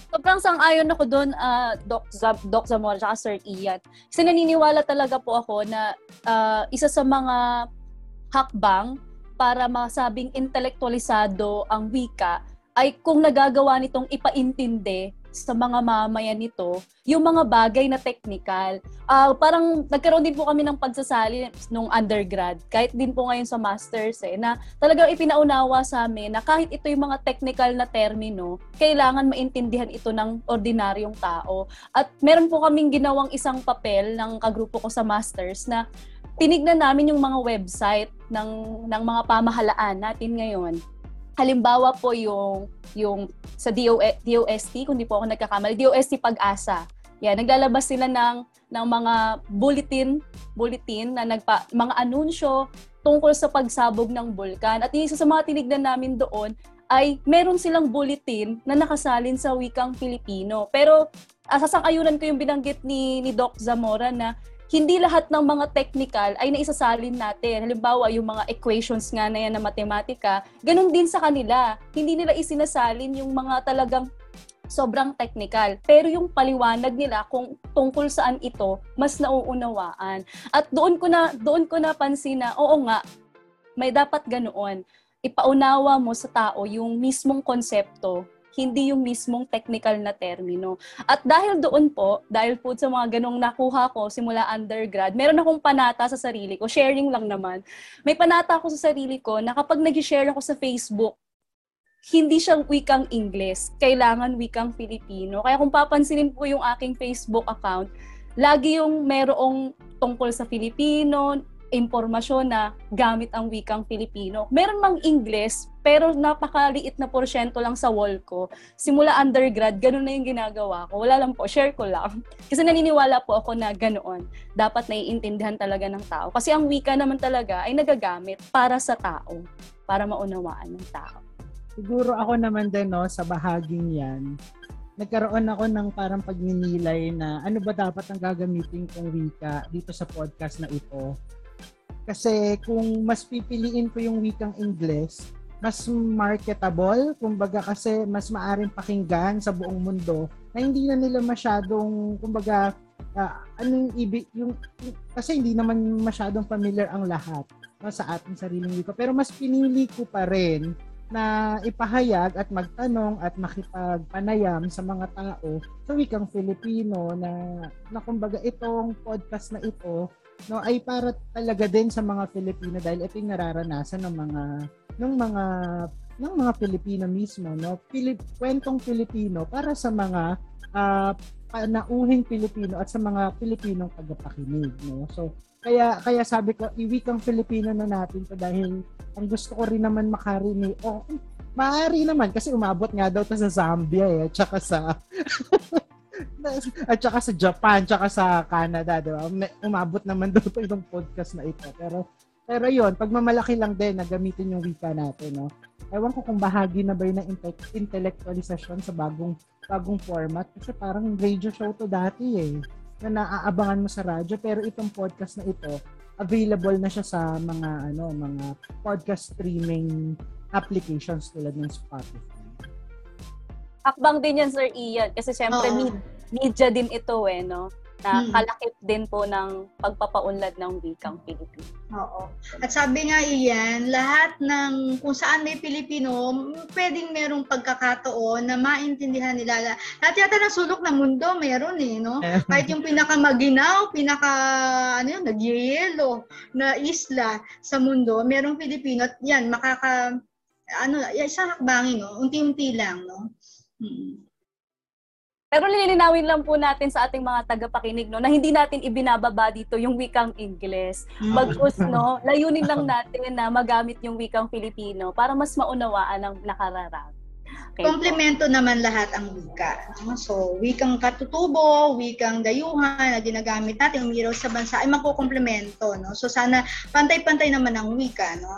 Sobrang sang-ayon ako doon, uh, Doc, Zab, Doc Zamora at Sir Ian. Kasi naniniwala talaga po ako na uh, isa sa mga hakbang para masabing intelektualisado ang wika ay kung nagagawa nitong ipaintindi sa mga mamayan nito yung mga bagay na technical. Uh, parang nagkaroon din po kami ng pagsasali nung undergrad, kahit din po ngayon sa masters eh, na talagang ipinaunawa sa amin na kahit ito yung mga technical na termino, kailangan maintindihan ito ng ordinaryong tao. At meron po kaming ginawang isang papel ng kagrupo ko sa masters na tinignan namin yung mga website ng ng mga pamahalaan natin ngayon halimbawa po yung yung sa DO, DOST, kung di po ako nagkakamali, DOST Pag-asa. Yan, naglalabas sila ng ng mga bulletin, bulletin na nagpa mga anunsyo tungkol sa pagsabog ng bulkan. At isa sa mga tinignan namin doon ay meron silang bulletin na nakasalin sa wikang Filipino. Pero uh, sasang-ayunan ko yung binanggit ni ni Doc Zamora na hindi lahat ng mga technical ay naisasalin natin. Halimbawa, yung mga equations nga na yan na matematika, ganun din sa kanila. Hindi nila isinasalin yung mga talagang sobrang technical. Pero yung paliwanag nila kung tungkol saan ito, mas nauunawaan. At doon ko na doon ko napansin na oo nga, may dapat ganoon. Ipaunawa mo sa tao yung mismong konsepto hindi yung mismong technical na termino. At dahil doon po, dahil po sa mga ganong nakuha ko simula undergrad, meron akong panata sa sarili ko, sharing lang naman. May panata ako sa sarili ko na kapag nag-share ako sa Facebook, hindi siya wikang Ingles, kailangan wikang Filipino. Kaya kung papansinin po yung aking Facebook account, lagi yung merong tungkol sa Filipino, impormasyon na gamit ang wikang Filipino. Meron mang Ingles, pero napakaliit na porsyento lang sa wall ko. Simula undergrad, ganun na yung ginagawa ko. Wala lang po, share ko lang. Kasi naniniwala po ako na ganoon. Dapat naiintindihan talaga ng tao. Kasi ang wika naman talaga ay nagagamit para sa tao, para maunawaan ng tao. Siguro ako naman din no, sa bahaging yan, nagkaroon ako ng parang pagninilay na ano ba dapat ang gagamitin kong wika dito sa podcast na ito kasi kung mas pipiliin ko yung wikang Ingles, mas marketable, kumbaga kasi mas maaring pakinggan sa buong mundo na hindi na nila masyadong kumbaga uh, ibig yung, yung kasi hindi naman masyadong familiar ang lahat no, sa ating sariling wika. Pero mas pinili ko pa rin na ipahayag at magtanong at makipagpanayam sa mga tao sa wikang Filipino na, na kumbaga itong podcast na ito no ay para talaga din sa mga Filipino dahil ito yung nararanasan ng mga ng mga ng mga Pilipino mismo, no? Pilip, kwentong Pilipino para sa mga uh, panauhing Pilipino at sa mga Pilipinong tagapakinig, no? So, kaya kaya sabi ko, iwikang Filipino na natin to dahil ang gusto ko rin naman makarinig. O, oh, maaari naman kasi umabot nga daw to sa Zambia eh, at saka sa at saka sa Japan, tsaka sa Canada, di ba? Umabot naman daw to itong podcast na ito. Pero pero yon pagmamalaki lang din na gamitin yung wika natin, no? Ewan ko kung bahagi na ba yun ng intellectualization sa bagong bagong format kasi parang radio show to dati eh na naaabangan mo sa radyo pero itong podcast na ito available na siya sa mga ano mga podcast streaming applications tulad ng Spotify. Akbang din yan Sir Ian kasi syempre oh. media din ito eh no na hmm. kalakip din po ng pagpapaunlad ng wikang Pilipino. Oo. At sabi nga iyan, lahat ng kung saan may Pilipino, pwedeng merong pagkakataon na maintindihan nila. Lahat yata ng sulok ng mundo, meron eh, no? Kahit yung pinakamaginaw, pinaka, ano yun, nagyayelo na isla sa mundo, merong Pilipino at yan, makaka, ano, isang hakbangin, no? Unti-unti lang, no? Hmm. Pero lilinawin lang po natin sa ating mga tagapakinig no na hindi natin ibinababa dito yung wikang Ingles. Mm. Bagkus no, layunin lang natin na magamit yung wikang Filipino para mas maunawaan ang nakararami. Okay, Komplemento naman lahat ang wika. So, wikang katutubo, wikang dayuhan na ginagamit natin, umiraw sa bansa, ay makukomplemento. No? So, sana pantay-pantay naman ang wika. No?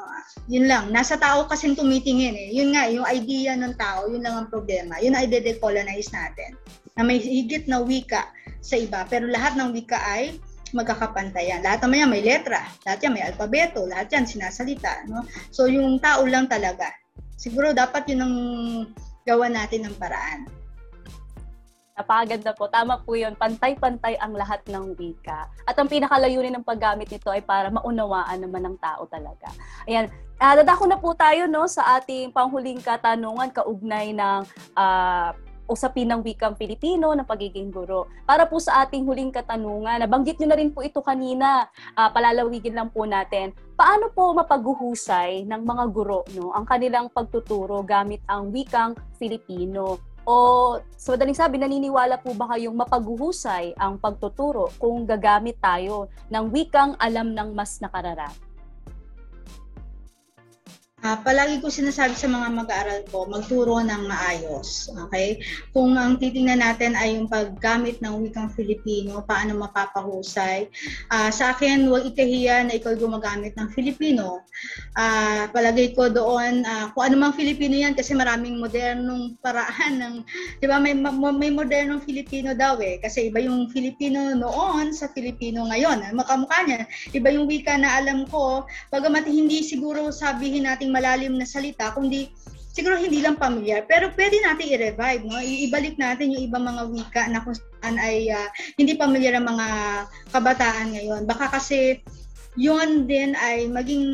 Yun lang. Nasa tao kasing tumitingin. Eh. Yun nga, yung idea ng tao, yun lang ang problema. Yun ay de-decolonize natin. Na may higit na wika sa iba. Pero lahat ng wika ay magkakapantayan. Lahat naman yan may letra, lahat yan may alpabeto, lahat yan sinasalita. No? So yung tao lang talaga siguro dapat yun ang gawa natin ng paraan. Napakaganda po. Tama po yun. Pantay-pantay ang lahat ng wika. At ang pinakalayunin ng paggamit nito ay para maunawaan naman ng tao talaga. Ayan. Uh, dadako na po tayo no, sa ating panghuling katanungan kaugnay ng uh, usapin ng wikang Pilipino, ng pagiging guro. Para po sa ating huling katanungan, nabanggit nyo na rin po ito kanina, uh, palalawigin lang po natin, paano po mapaguhusay ng mga guro no, ang kanilang pagtuturo gamit ang wikang Filipino? O sa madaling sabi, naniniwala po ba kayong mapaguhusay ang pagtuturo kung gagamit tayo ng wikang alam ng mas nakararami? Uh, palagi ko sinasabi sa mga mag-aaral ko, magturo ng maayos. Okay? Kung ang titingnan natin ay yung paggamit ng wikang Filipino, paano mapapahusay. Uh, sa akin, huwag ikahiya na ikaw gumagamit ng Filipino. Uh, palagay ko doon, uh, kung ano mang Filipino yan, kasi maraming modernong paraan ng, di ba, may, may modernong Filipino daw eh. Kasi iba yung Filipino noon sa Filipino ngayon. Makamukha niya. Iba yung wika na alam ko, bagamat hindi siguro sabihin natin ating malalim na salita, kundi siguro hindi lang familiar, pero pwede natin i-revive, no? Ibalik natin yung ibang mga wika na kung saan ay uh, hindi familiar ang mga kabataan ngayon. Baka kasi yun din ay maging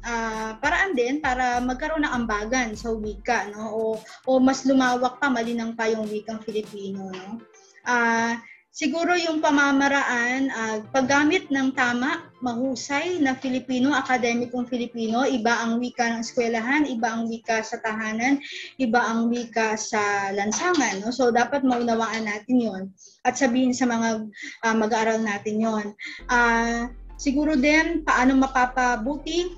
uh, paraan din para magkaroon ng ambagan sa wika, no? O, o mas lumawak pa, malinang pa yung wikang Filipino, no? Uh, Siguro yung pamamaraan, uh, paggamit ng tama, mahusay na Filipino, akademikong Filipino, iba ang wika ng eskwelahan, iba ang wika sa tahanan, iba ang wika sa lansangan. No? So dapat maunawaan natin yon at sabihin sa mga uh, mag-aaral natin yon. Uh, siguro din paano mapapabuti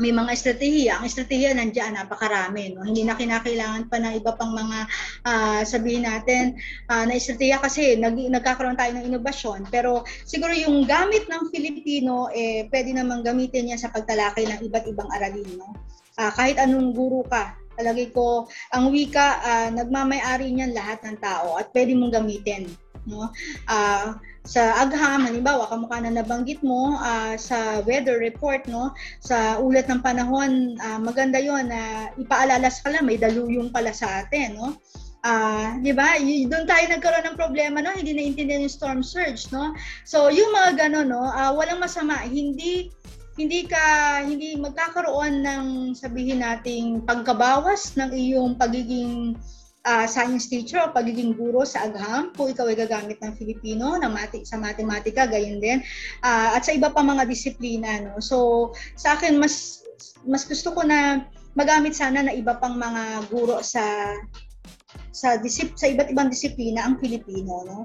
may mga estratehiya. Ang estratehiya nandiyan, napakarami. No? Hindi na kinakailangan pa ng iba pang mga uh, sabihin natin uh, na estratehiya kasi nag, nagkakaroon tayo ng inobasyon. Pero siguro yung gamit ng Filipino, eh, pwede namang gamitin niya sa pagtalakay ng iba't ibang aralin. No? Uh, kahit anong guru ka, talagay ko, ang wika, uh, nagmamay-ari niyan lahat ng tao at pwede mong gamitin. No? Uh, sa agham, halimbawa, kamukha na nabanggit mo uh, sa weather report, no, sa ulat ng panahon, uh, maganda yon na uh, ipaalala sa kanila, may daluyong pala sa atin, no? Ah, uh, 'di ba? Doon tayo nagkaroon ng problema no, hindi naintindihan yung storm surge, no? So, yung mga gano no, uh, walang masama, hindi hindi ka hindi magkakaroon ng sabihin nating pagkabawas ng iyong pagiging uh, science teacher o pagiging guro sa agham kung ikaw ay gagamit ng Filipino na mati sa matematika gayon din. Uh, at sa iba pa mga disiplina no? So sa akin mas mas gusto ko na magamit sana na iba pang mga guro sa sa disip sa iba't ibang disiplina ang Filipino no?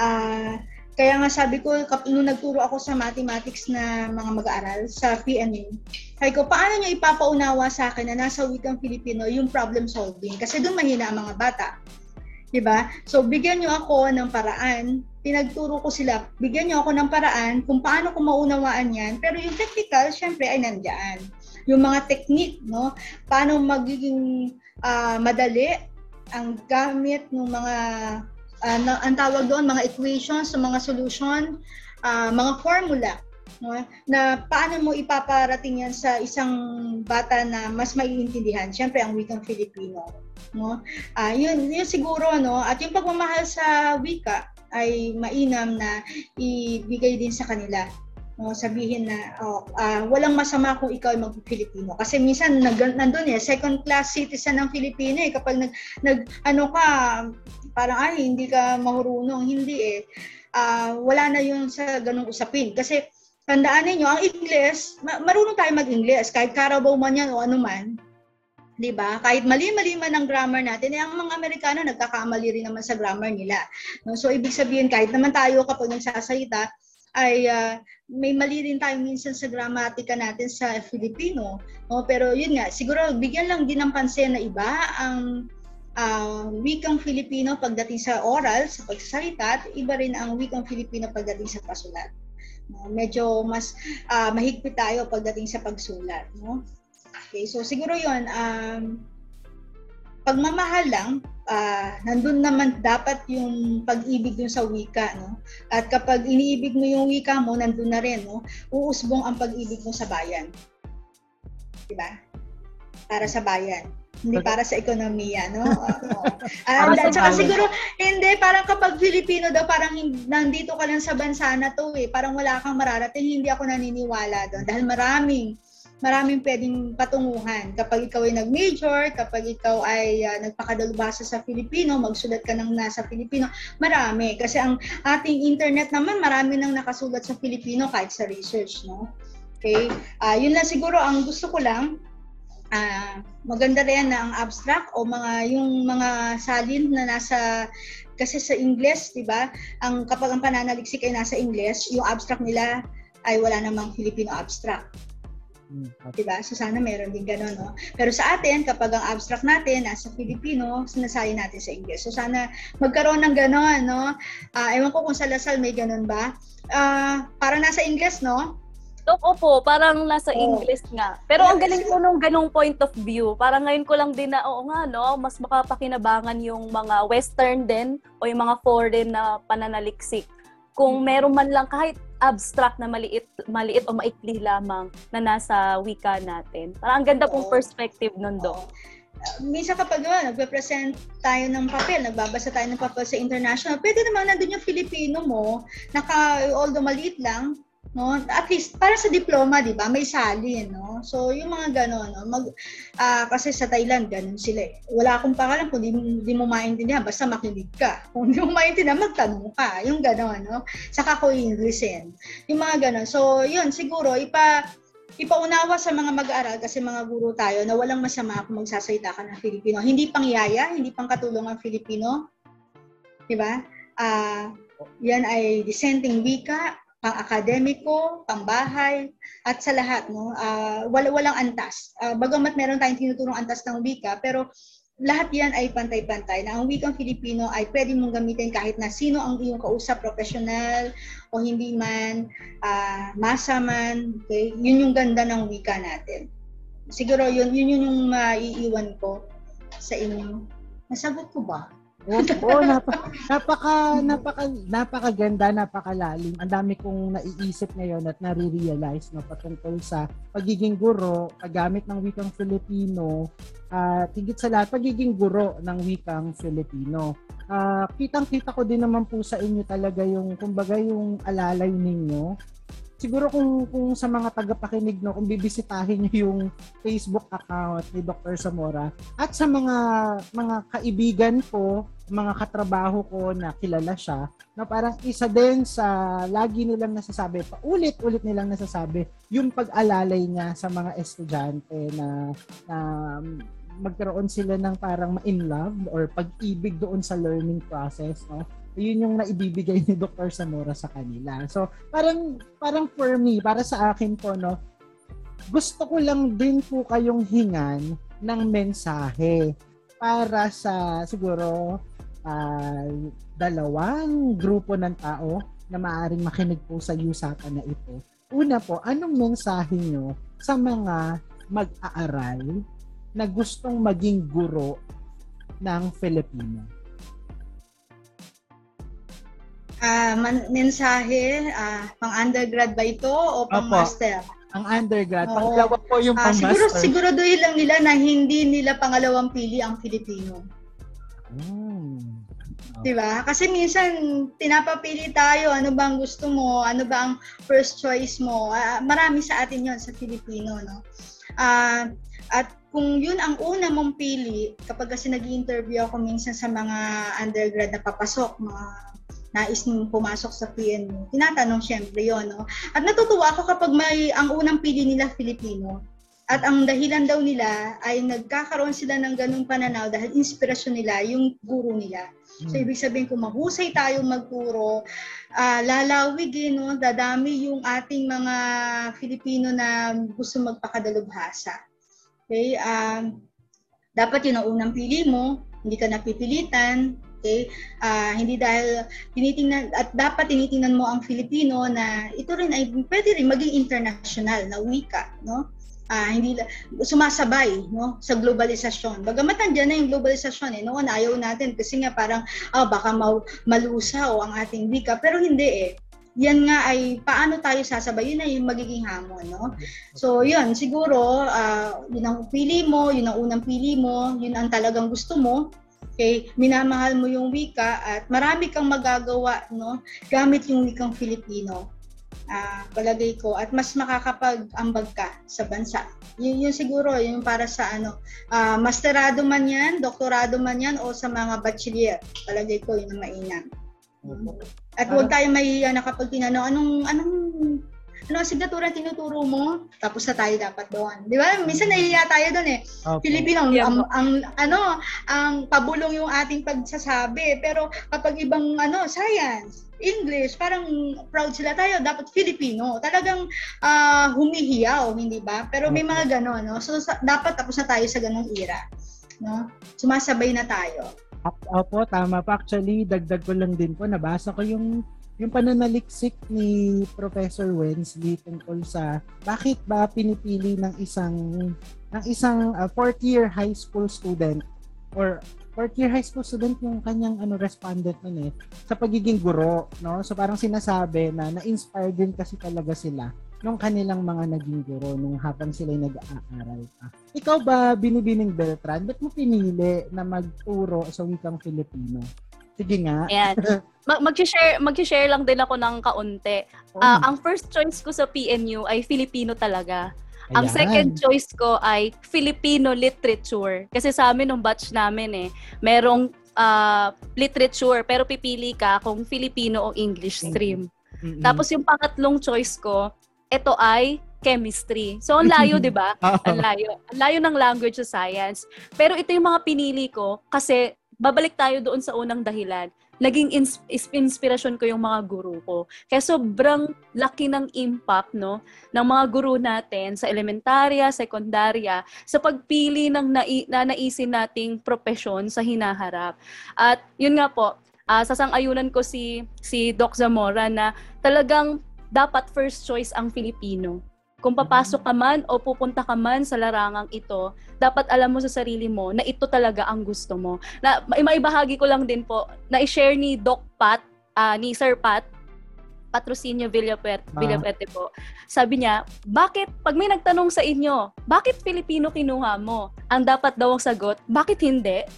Ah kaya nga sabi ko, nung nagturo ako sa mathematics na mga mag-aaral sa PNU, sabi ko, paano nyo ipapaunawa sa akin na nasa wikang Filipino yung problem solving? Kasi doon mahina ang mga bata. Diba? So, bigyan nyo ako ng paraan. Pinagturo ko sila, bigyan nyo ako ng paraan kung paano ko maunawaan yan. Pero yung technical, syempre, ay nandyan. Yung mga technique, no? Paano magiging uh, madali ang gamit ng mga uh, ang tawag doon, mga equations, mga solution, uh, mga formula. No? Na paano mo ipaparating yan sa isang bata na mas maiintindihan? Siyempre, ang wikang Filipino. No? Uh, yun, yun siguro, no? At yung pagmamahal sa wika ay mainam na ibigay din sa kanila no, sabihin na oh, uh, walang masama kung ikaw ay mag-Filipino. Kasi minsan nag, nandun eh, second class citizen ng Filipino eh. Kapag nag, nag ano ka, parang ay hindi ka marunong, hindi eh. Uh, wala na yun sa ganung usapin. Kasi tandaan niyo ang English, marunong tayo mag-English, kahit Carabao man yan o ano man, 'di ba? Kahit mali-mali man ang grammar natin, eh, ang mga Amerikano nagkakamali rin naman sa grammar nila. No? So ibig sabihin kahit naman tayo kapag nagsasalita ay uh, may mali rin tayo minsan sa gramatika natin sa Filipino. No? Pero yun nga, siguro bigyan lang din ng pansin na iba ang uh, wikang Filipino pagdating sa oral, sa pagsasalita, at iba rin ang wikang Filipino pagdating sa pasulat. No? Medyo mas uh, mahigpit tayo pagdating sa pagsulat. No? Okay, so siguro yon um, pagmamahal lang, uh, nandun naman dapat yung pag-ibig dun sa wika, no? At kapag iniibig mo yung wika mo, nandun na rin, no? Uusbong ang pag-ibig mo sa bayan. Diba? Para sa bayan hindi para sa ekonomiya, no? Uh, uh, at saka siguro, hindi, parang kapag Filipino daw, parang nandito ka lang sa bansa na to eh, parang wala kang mararating, hindi ako naniniwala doon. Dahil maraming, maraming pwedeng patunguhan. Kapag ikaw ay nag-major, kapag ikaw ay uh, nagpakadalubhasa sa Filipino, magsulat ka ng nasa Filipino, marami. Kasi ang ating internet naman, marami nang nakasulat sa Filipino kahit sa research, no? Okay? Uh, yun lang siguro ang gusto ko lang uh, maganda rin na ang abstract o mga yung mga salin na nasa kasi sa English, 'di ba? Ang kapag ang pananaliksik ay nasa English, yung abstract nila ay wala namang Filipino abstract. Mm, okay. Diba? So sana meron din gano'n, no? Pero sa atin, kapag ang abstract natin nasa Filipino, sinasayin natin sa English. So sana magkaroon ng gano'n, no? Uh, ewan ko kung sa Lasal may gano'n ba. Uh, para nasa English, no? Dok, opo, parang nasa oh. English nga. Pero ang galing ko nung ganong point of view. Parang ngayon ko lang din na, oo nga, no, mas makapakinabangan yung mga Western din o yung mga foreign na pananaliksik. Kung hmm. meron man lang kahit abstract na maliit, maliit o maikli lamang na nasa wika natin. Parang ang ganda pong perspective nun. Oh minsan kapag uh, nagpe-present tayo ng papel, nagbabasa tayo ng papel sa international, pwede naman nandun yung Filipino mo, naka, although maliit lang, no? At least para sa diploma di ba? May sali no? So yung mga ganon no? Mag uh, kasi sa Thailand ganun sila eh. wala akong pakalam kung di, di mo maintindihan. Basta makinig ka. Kung di mo maintindihan magtanong ka. Yung ganon no? Saka ko Englishin yung mga ganon. So yun siguro ipa ipaunawa sa mga mag-aaral kasi mga guro tayo na walang masama kung magsasalita ka ng Filipino. Hindi pang yaya, hindi pang katulong ang Filipino. Di ba? Uh, yan ay dissenting wika, pang-akademiko, pang-bahay, at sa lahat, no? Uh, wala, walang antas. Uh, bagamat meron tayong tinuturong antas ng wika, pero lahat yan ay pantay-pantay na ang wikang Filipino ay pwede mong gamitin kahit na sino ang iyong kausap, professional o hindi man, uh, masa man, okay? yun yung ganda ng wika natin. Siguro yun, yun, yun yung maiiwan ko sa inyo. Nasagot ko ba? Oo, napaka, napaka, napaka, napakaganda, napakalalim. Ang dami kong naiisip ngayon at nare-realize no, patungkol sa pagiging guro, paggamit ng wikang Filipino, at uh, higit sa lahat, pagiging guro ng wikang Filipino. Uh, kitang-kita ko din naman po sa inyo talaga yung, kumbaga yung alalay ninyo siguro kung kung sa mga tagapakinig no, kung bibisitahin niyo yung Facebook account ni Dr. Zamora at sa mga mga kaibigan ko, mga katrabaho ko na kilala siya, na parang isa din sa lagi nilang nasasabi, paulit-ulit nilang nasasabi, yung pag-alalay niya sa mga estudyante na, na magkaroon sila ng parang ma-in love or pag-ibig doon sa learning process, no? Yun yung naibibigay ni Dr. Zamora sa kanila. So, parang, parang for me, para sa akin po, no, gusto ko lang din po kayong hingan ng mensahe para sa siguro uh, dalawang grupo ng tao na maaring makinig po sa usapan na ito. Una po, anong mensahe nyo sa mga mag-aaral na gustong maging guro ng Filipino? Uh, man- mensahe, uh, pang-undergrad ba ito o pang-master? Ang undergrad. Oo. Pangalawa po yung uh, pang-master. Siguro, siguraduhin lang nila na hindi nila pangalawang pili ang Filipino. Hmm. Oh. 'Di ba? Kasi minsan tinapapili tayo, ano ba ang gusto mo, ano ba ang first choice mo. Uh, marami sa atin 'yon sa Filipino, no. Uh, at kung yun ang una mong pili, kapag kasi nag interview ako minsan sa mga undergrad na papasok, mga nais mong pumasok sa PNU, tinatanong syempre yon no? At natutuwa ako kapag may ang unang pili nila Filipino. At ang dahilan daw nila ay nagkakaroon sila ng ganung pananaw dahil inspirasyon nila yung guro nila. So hmm. ibig sabihin kung mahusay tayo magturo, uh, lalawigin, no? dadami yung ating mga Filipino na gusto magpakadalubhasa. Okay? Um, dapat yun ang unang pili mo, hindi ka napipilitan, Okay? Uh, hindi dahil tinitingnan at dapat tinitingnan mo ang Filipino na ito rin ay pwede rin maging international na wika, no? Uh, hindi sumasabay no sa globalisasyon. Bagamat nandiyan na yung globalisasyon eh noon ayaw natin kasi nga parang ah, baka ma- malusaw ang ating wika pero hindi eh yan nga ay paano tayo sasabay, yun na yung magiging hamon, no? So, yun, siguro, uh, yun ang pili mo, yun ang unang pili mo, yun ang talagang gusto mo, Okay, minamahal mo yung wika at marami kang magagawa no gamit yung wikang Filipino. Uh, palagay ko at mas makakapag-ambag ka sa bansa. Yun, yun siguro yung para sa ano, uh, masterado man yan, doktorado man yan o sa mga bachelier. Palagay ko yun ang mainam. At huwag tayo mahihiya na kapag tinanong anong anong ano asignatura tinuturo mo? Tapos na tayo dapat doon. Di ba? Minsan nahihiya tayo doon eh. Okay. Filipino, yeah. ang, ang, ano, ang pabulong yung ating pagsasabi. Pero kapag ibang, ano, science, English, parang proud sila tayo. Dapat Filipino. Talagang uh, humihiyaw, hindi ba? Pero may mga ganon, no? So, sa, dapat tapos na tayo sa ganong era. No? Sumasabay na tayo. Opo, tama pa. Actually, dagdag ko lang din po, nabasa ko yung yung pananaliksik ni Professor Wensley tungkol sa bakit ba pinipili ng isang ng isang uh, fourth year high school student or fourth year high school student yung kanyang ano respondent nun eh sa pagiging guro no so parang sinasabi na na-inspire din kasi talaga sila nung kanilang mga naging guro nung habang sila nag-aaral pa. Ikaw ba, Binibining Beltran, ba't mo pinili na magturo sa wikang Filipino? Sige nga. Ayan. Mag- mag-share mag-share lang din ako ng kaunti. Oh. Uh, ang first choice ko sa PNU ay Filipino talaga. Ayan. Ang second choice ko ay Filipino literature. Kasi sa amin nung batch namin eh, merong uh, literature pero pipili ka kung Filipino o English stream. Mm-hmm. Tapos yung pangatlong choice ko, ito ay chemistry. So, ang layo, di ba? Ang layo. Ang layo ng language sa science. Pero ito yung mga pinili ko kasi babalik tayo doon sa unang dahilan. Naging ins- inspirasyon ko yung mga guru ko. Kaya sobrang laki ng impact no ng mga guru natin sa elementarya, sekundarya sa pagpili ng nai- na naisin nating propesyon sa hinaharap. At yun nga po, uh, sasang-ayunan ko si si Doc Zamora na talagang dapat first choice ang Filipino kung papasok ka man o pupunta ka man sa larangang ito, dapat alam mo sa sarili mo na ito talaga ang gusto mo. Na maibahagi ko lang din po, na i-share ni Doc Pat, uh, ni Sir Pat, Patrocinio Villapuerte, ah. Villapuerte po. Sabi niya, bakit, pag may nagtanong sa inyo, bakit Filipino kinuha mo? Ang dapat daw ang sagot, bakit hindi?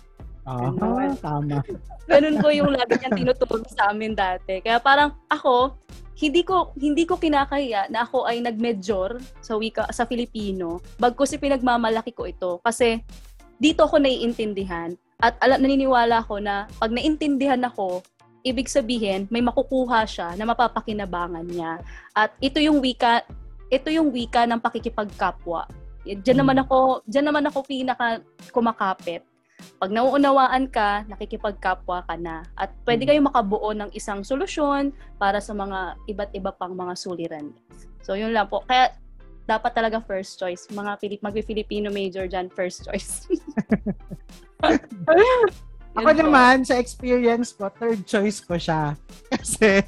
Ah, Ganun. tama. Ganun po yung lagi niyang tinuturo sa amin dati. Kaya parang ako, hindi ko hindi ko kinakaya na ako ay nag-major sa wika sa Filipino bagkus si pinagmamalaki ko ito kasi dito ako naiintindihan at alam naniniwala ko na pag naintindihan ako ibig sabihin may makukuha siya na mapapakinabangan niya at ito yung wika ito yung wika ng pakikipagkapwa diyan naman ako diyan naman ako pinaka kumakapit pag nauunawaan ka, nakikipagkapwa ka na. At pwede kayong makabuo ng isang solusyon para sa mga iba't iba pang mga suliran. So, yun lang po. Kaya, dapat talaga first choice. Mga Pilip, mag-Filipino major dyan, first choice. Ako po. naman, sa experience ko, third choice ko siya. Kasi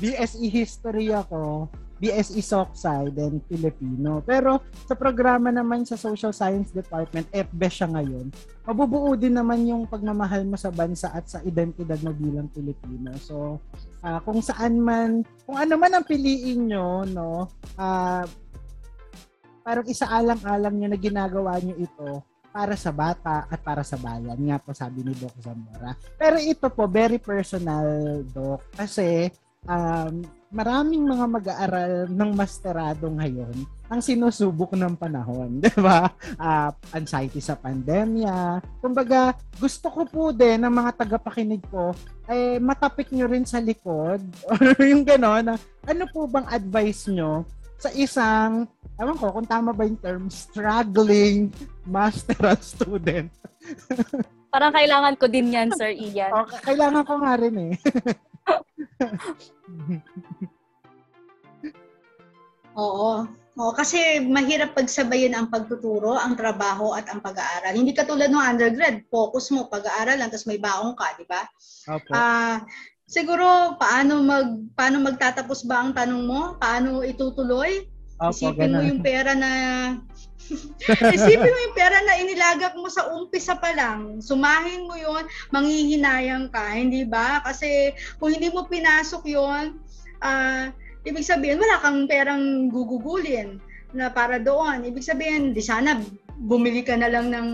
BSE History ako, BSE Socsci, then Filipino. Pero sa programa naman sa Social Science Department, FBE siya ngayon, mabubuo din naman yung pagmamahal mo sa bansa at sa identidad mo bilang Pilipino. So, ah, kung saan man, kung ano man ang piliin nyo, no, ah, parang isaalang-alang nyo na ginagawa nyo ito para sa bata at para sa bayan. Nga po sabi ni Doc Zamora. Pero ito po, very personal, Doc. Kasi um, maraming mga mag-aaral ng masterado ngayon ang sinusubok ng panahon, 'di ba? Ah, anxiety sa pandemya. Kumbaga, gusto ko po din ng mga tagapakinig ko eh matapik nyo rin sa likod or yung gano'n na ano po bang advice nyo sa isang, ewan ko kung tama ba yung term, struggling masteral student. Parang kailangan ko din yan, Sir Ian. O, kailangan ko nga rin eh. Oo. Oo, kasi mahirap pagsabayin ang pagtuturo, ang trabaho at ang pag-aaral. Hindi katulad ng undergrad, focus mo pag-aaral lang tapos may baong ka, di ba? Opo. Ah, siguro paano mag paano magtatapos ba ang tanong mo? Paano itutuloy? Opo, Isipin mo ganun. yung pera na Isipin mo yung pera na inilagak mo sa umpisa pa lang. Sumahin mo yon, manghihinayang ka, hindi ba? Kasi kung hindi mo pinasok yon, ah ibig sabihin wala kang perang gugugulin na para doon. Ibig sabihin, di sana bumili ka na lang ng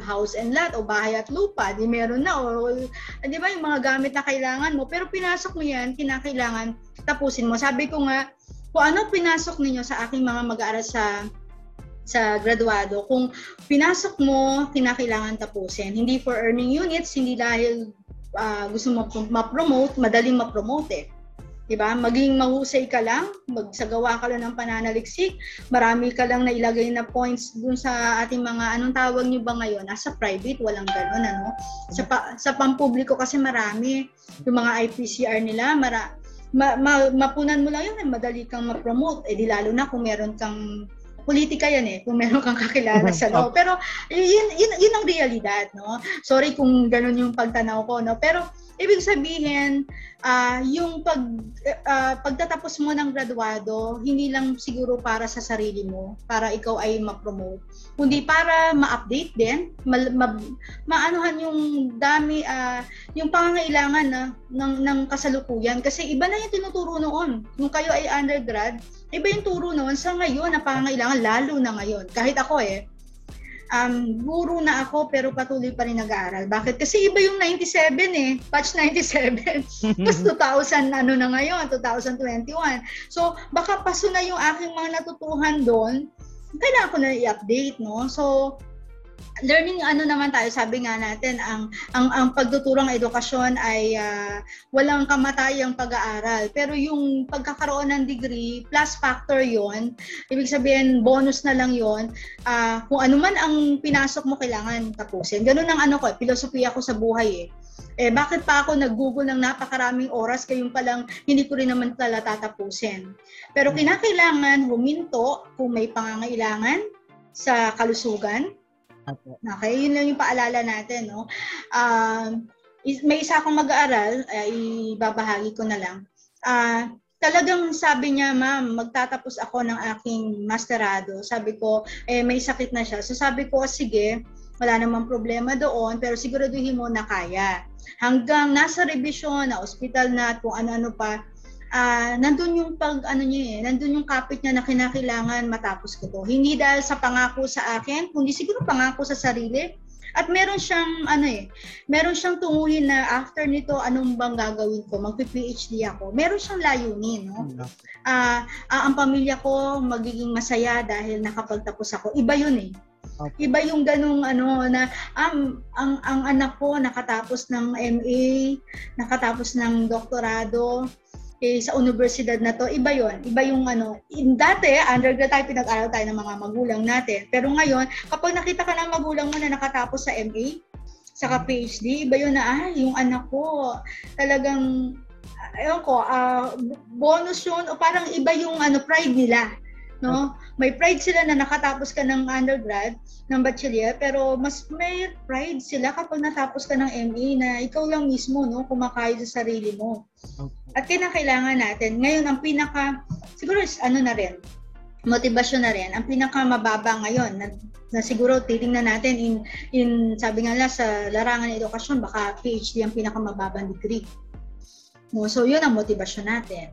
house and lot o bahay at lupa, di meron na o di ba yung mga gamit na kailangan mo pero pinasok mo yan, kinakailangan tapusin mo. Sabi ko nga, kung ano pinasok ninyo sa aking mga mag-aaral sa sa graduado, kung pinasok mo, kinakailangan tapusin. Hindi for earning units, hindi dahil ah, gusto mo ma-promote, madaling ma-promote eh. Diba? Maging mahusay ka lang, magsagawa ka lang ng pananaliksik, marami ka lang nailagay na points dun sa ating mga, anong tawag nyo ba ngayon? Nasa private, walang ganun, ano? Sa, pa, sa pampubliko kasi marami, yung mga IPCR nila, mara, ma, ma, mapunan mo lang yun, eh, madali kang ma-promote. Eh di lalo na kung meron kang politika yan eh, kung meron kang kakilala sa loob. Pero yun, yun, yun ang realidad, no? Sorry kung ganun yung pagtanaw ko, no? Pero ibig sabihin, ah yung pag, ah, pagtatapos mo ng graduado, hindi lang siguro para sa sarili mo, para ikaw ay ma-promote, kundi para ma-update din, ma, ma, maanuhan yung dami, ah, yung pangangailangan na, ng, ng kasalukuyan. Kasi iba na yung tinuturo noon. Kung kayo ay undergrad, iba yung turo noon sa ngayon na pangangailangan, lalo na ngayon. Kahit ako eh, um, guro na ako pero patuloy pa rin nag-aaral. Bakit? Kasi iba yung 97 eh, batch 97. Tapos 2000 ano na ngayon, 2021. So, baka paso na yung aking mga natutuhan doon. Kailangan ko na i-update, no? So, learning ano naman tayo sabi nga natin ang ang ang pagtuturong edukasyon ay ah, walang kamatayang pag-aaral. Pero yung pagkakaroon ng degree plus factor yon ibig sabihin bonus na lang yon ah, kung ano man ang pinasok mo kailangan tapusin. Ganun ang ano ko eh, filosofiya ko sa buhay eh. Eh bakit pa ako nag-google ng napakaraming oras kayong palang hindi ko rin naman pala tatapusin. Pero kinakailangan huminto kung may pangangailangan sa kalusugan. Okay, yun lang yung paalala natin, no? Um, may isa akong mag-aaral, ay ibabahagi ko na lang. Ah, talagang sabi niya, ma'am, magtatapos ako ng aking masterado. Sabi ko, eh, may sakit na siya. So sabi ko, sige, wala namang problema doon, pero siguraduhin mo na kaya. Hanggang nasa revision, na ospital na, kung ano-ano pa, ah nandun yung pag ano niya eh, nandun yung kapit niya na kinakailangan matapos ko to. Hindi dahil sa pangako sa akin, kundi siguro pangako sa sarili. At meron siyang ano eh, meron siyang tunguhin na after nito anong bang gagawin ko? Magpi-PhD ako. Meron siyang layunin, no? Ah, uh, ang pamilya ko magiging masaya dahil nakapagtapos ako. Iba 'yun eh. Iba yung ganung ano na um, ang ang anak ko nakatapos ng MA, nakatapos ng doktorado, eh, sa universidad na to, iba yon Iba yung ano, in, dati, undergrad tayo, pinag-aral tayo ng mga magulang natin. Pero ngayon, kapag nakita ka ng magulang mo na nakatapos sa MA, saka PhD, iba yun na, ah, yung anak ko, talagang, ayun ko, uh, bonus yun, o parang iba yung ano, pride nila no? May pride sila na nakatapos ka ng undergrad, ng bachelor, pero mas may pride sila kapag natapos ka ng MA na ikaw lang mismo, no, kumakaya sa sarili mo. At kinakailangan natin, ngayon ang pinaka, siguro ano na rin, motivasyon na rin, ang pinaka mababa ngayon, na, na siguro titingnan natin in, in sabi nga la, sa larangan ng edukasyon, baka PhD ang pinaka mababang degree. No, so yun ang motivasyon natin.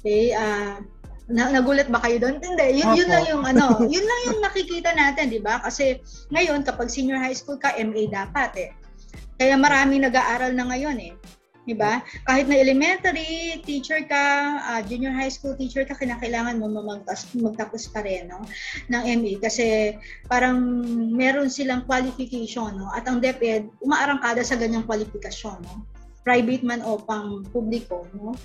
Okay, uh, na, nagulat ba kayo doon? Hindi, yun, yun lang yung ano, yun lang yung nakikita natin, di ba? Kasi ngayon, kapag senior high school ka, MA dapat eh. Kaya marami nag-aaral na ngayon eh. Di ba? Kahit na elementary teacher ka, uh, junior high school teacher ka, kinakailangan mo magtas, magtapos pa rin no, ng MA kasi parang meron silang qualification no, at ang DepEd umaarangkada sa ganyang kwalifikasyon. No? private man o pang publiko, no?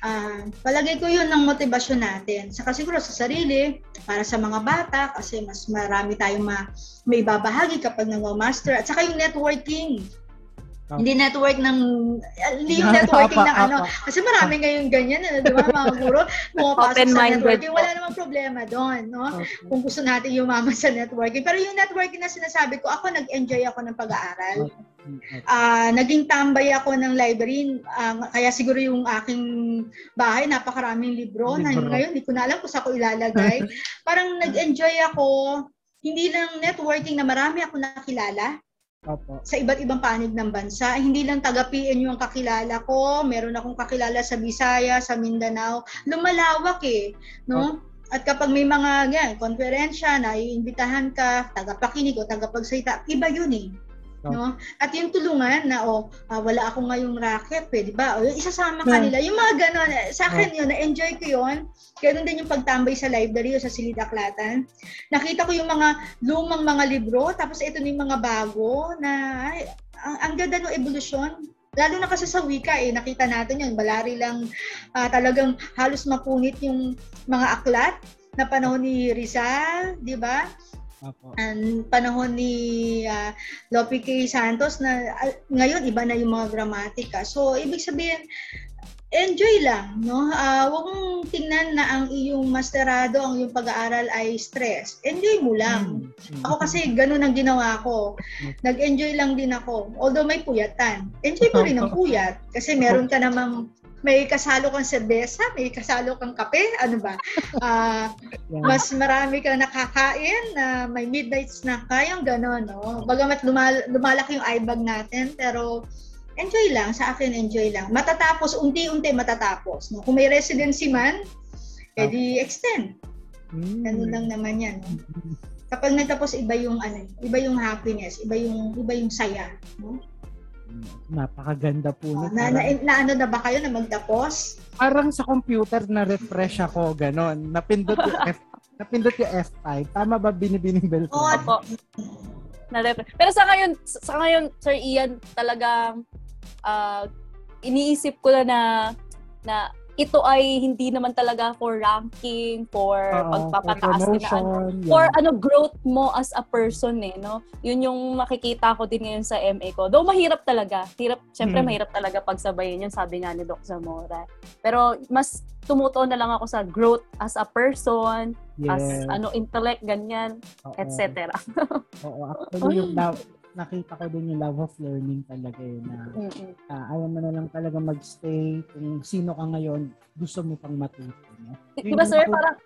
Uh, palagay ko yun ng motivasyon natin. Saka siguro sa sarili, para sa mga bata, kasi mas marami tayong ma, may babahagi kapag nag-master. At saka yung networking. Oh. Hindi network ng, hindi yung networking ng ano. Kasi marami ngayon ganyan, ano, di ba, mga guro, pumapasok sa networking. Wala namang problema doon, no? Okay. Kung gusto natin yumaman sa networking. Pero yung networking na sinasabi ko, ako nag-enjoy ako ng pag-aaral. Uh, naging tambay ako ng library, uh, kaya siguro yung aking bahay, napakaraming libro, libro. na ngayon, hindi ko na alam kung saan ko ilalagay. Parang nag-enjoy ako, hindi lang networking na marami ako nakilala, Opo. sa iba't ibang panig ng bansa. Hindi lang taga PNU ang kakilala ko, meron akong kakilala sa Bisaya, sa Mindanao. Lumalawak eh, no? Opo. At kapag may mga yan, konferensya na iimbitahan ka, tagapakinig o tagapagsalita, iba yun eh. No? At yung tulungan na oh, uh, wala ako ngayong racket, pwede ba? O yung isasama ka nila. Yung mga ganon, eh, sa akin yun, na-enjoy ko yun. Ganun din yung pagtambay sa library o sa silid-aklatan. Nakita ko yung mga lumang mga libro, tapos ito na yung mga bago na ay, ang, ang ganda ng evolusyon. Lalo na kasi sa wika eh, nakita natin yun, balari lang uh, talagang halos mapunit yung mga aklat na panahon ni Rizal, di ba? Apo. Ang panahon ni uh, Lope K. Santos na uh, ngayon iba na yung mga gramatika. So ibig sabihin enjoy lang, no? Uh, huwag mong tingnan na ang iyong masterado, ang iyong pag-aaral ay stress. Enjoy mo lang. Mm-hmm. Ako kasi ganun ang ginawa ko. Nag-enjoy lang din ako. Although may puyatan. Enjoy ko rin ang puyat. Kasi meron ka namang may kasalo kang serbesa, may kasalo kang kape, ano ba? Uh, mas marami kang nakakain, na uh, may midnight snack yung gano'n, no? Bagamat lumal- lumalaki yung eye bag natin, pero enjoy lang, sa akin enjoy lang. Matatapos, unti-unti matatapos. No? Kung may residency man, edi extend. Mm. Ganun lang naman yan. No? Kapag nagtapos, iba yung ano, iba yung happiness, iba yung iba yung saya, no? Napakaganda po oh, na, na, na, ano na ba kayo na magtapos? Parang sa computer na refresh ako ganon. Napindot yung F napindot yung F5. Tama ba binibining bell? Oo po. Na Pero sa ngayon, sa ngayon, Sir Ian, talagang uh, iniisip ko na na, na ito ay hindi naman talaga for ranking, for uh, pagpapataas for promotion, na, ano, yeah. for ano growth mo as a person eh, no? Yun yung makikita ko din ngayon sa MA ko. Though mahirap talaga. Hirap, syempre hmm. mahirap talaga pagsabayin yun, sabi nga ni Doc Zamora. Pero mas tumutuon na lang ako sa growth as a person, yes. as ano intellect ganyan, etc. Oo, actually yung nakita ko din yung love of learning talaga eh, na uh, ayaw mo na lang talaga magstay kung sino ka ngayon, gusto mo pang matuto. No? Di ba sir, ako, parang,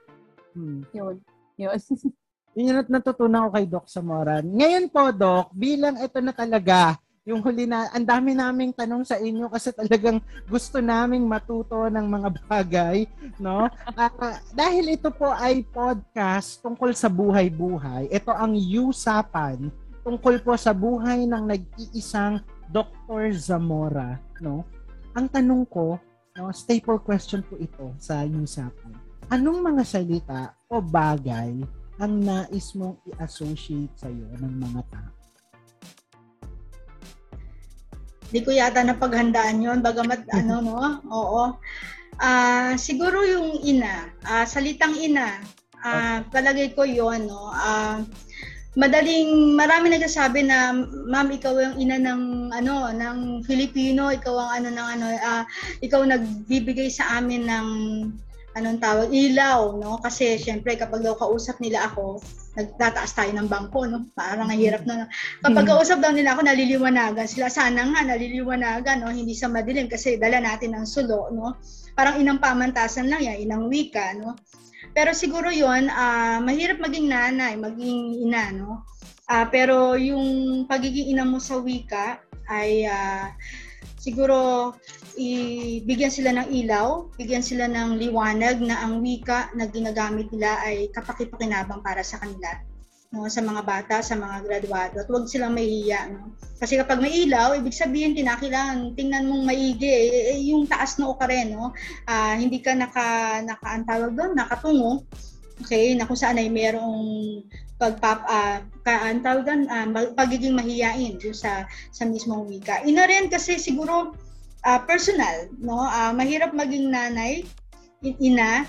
hmm. yun, yun. yun yung natutunan ko kay Doc Samoran. Ngayon po, Doc, bilang ito na talaga, yung huli na, ang dami naming tanong sa inyo kasi talagang gusto naming matuto ng mga bagay, no? Uh, dahil ito po ay podcast tungkol sa buhay-buhay, ito ang Usapan tungkol po sa buhay ng nag-iisang Dr. Zamora, no? Ang tanong ko, no, staple question po ito sa usapan. Anong mga salita o bagay ang nais mong i-associate sa iyo ng mga tao? Di ko yata napaghandaan yon bagamat ano no, oo. Ah, siguro yung ina, ah, salitang ina, ah, palagay ko yon no. Ah, madaling marami nagsasabi na ma'am ikaw yung ina ng ano ng Filipino ikaw ang ano ng ano ah, ikaw nagbibigay sa amin ng anong tawag ilaw no? Kasi syempre kapag daw kausap nila ako nagtataas tayo ng bangko no? Parang nahirap na kapag kausap daw nila ako naliliwanagan sila. Sana nga naliliwanagan no? Hindi sa madilim kasi dala natin ang sulo no? Parang inang pamantasan lang yan inang wika no pero siguro yon uh, mahirap maging nanay, maging ina, no? Uh, pero yung pagiging ina mo sa wika ay uh, siguro ibigyan sila ng ilaw, bigyan sila ng liwanag na ang wika na ginagamit nila ay kapakipakinabang para sa kanila no, sa mga bata, sa mga graduado. At huwag silang mahihiya. No? Kasi kapag may ilaw, ibig sabihin, tinakilang, tingnan mong maigi, eh, eh, yung taas noo ka rin. No? Uh, hindi ka naka, naka doon, nakatungo. Okay, na kung saan ay merong pagpap uh, ka antawag doon, uh, pagiging mahiyain doon sa sa mismong wika. Ina rin kasi siguro uh, personal, no? Uh, mahirap maging nanay, ina,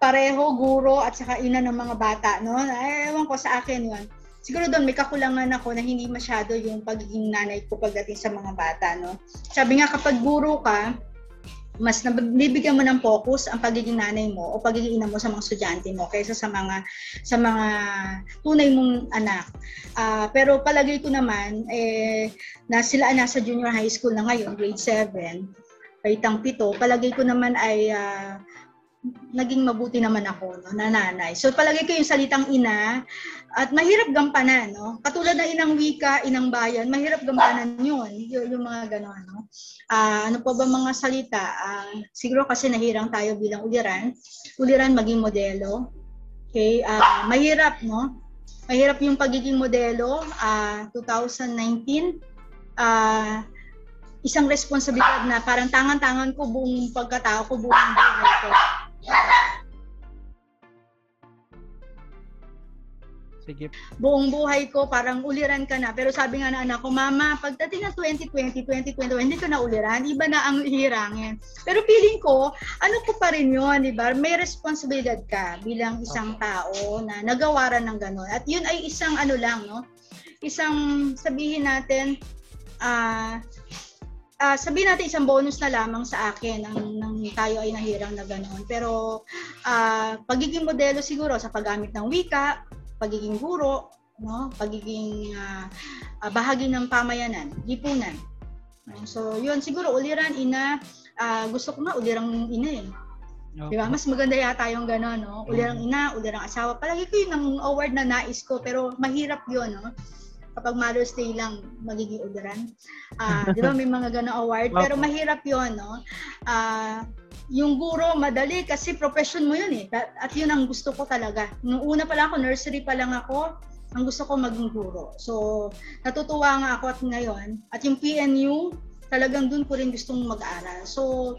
pareho guro at saka ina ng mga bata, no? Eh, ewan ko sa akin 'yun. Siguro doon may kakulangan ako na hindi masyado yung pagiging nanay ko pagdating sa mga bata, no? Sabi nga kapag guro ka, mas nabibigyan mo ng focus ang pagiging nanay mo o pagiging ina mo sa mga estudyante mo kaysa sa mga sa mga tunay mong anak. Uh, pero palagay ko naman eh na sila nasa junior high school na ngayon, grade 7, kaitang pito, palagay ko naman ay uh, naging mabuti naman ako, no, na nanay. So palagi ko yung salitang ina at mahirap gampanan, no? Katulad ng inang wika, inang bayan, mahirap gampanan yun, yung, yung mga gano'n, no? Uh, ano pa ba mga salita? Uh, siguro kasi nahirang tayo bilang uliran. Uliran maging modelo. Okay? Uh, mahirap, no? Mahirap yung pagiging modelo. Uh, 2019, uh, isang responsibilidad na parang tangan-tangan ko buong pagkatao ko, buong buhay ko. Sige. Buong buhay ko, parang uliran ka na. Pero sabi nga na anak ko, Mama, pagdating ng 2020, 2021, hindi ka na uliran. Iba na ang hirangin. Pero feeling ko, ano ko pa rin yun, di ba? May responsibilidad ka bilang isang tao na nagawaran ng gano'n. At yun ay isang ano lang, no? Isang sabihin natin, ah, uh, uh, sabihin natin isang bonus na lamang sa akin ang nang tayo ay nahirang na ganoon. Pero uh, pagiging modelo siguro sa paggamit ng wika, pagiging guro, no, pagiging uh, uh, bahagi ng pamayanan, lipunan. So, yun siguro uliran ina uh, gusto ko nga ulirang ina eh. Okay. Diba? Mas maganda yata yung gano'n, no? Ulirang ina, ulirang asawa. Palagi ko yun ang award na nais ko, pero mahirap yun, no? Kapag Mother's Day lang magiging udaran. Uh, di ba may mga ganong award? Pero mahirap yon no? Uh, yung guro, madali kasi profession mo yun eh. At yun ang gusto ko talaga. Nung una pa lang ako, nursery pa lang ako, ang gusto ko maging guro. So, natutuwa nga ako at ngayon. At yung PNU, talagang dun ko rin gustong mag-aral. So,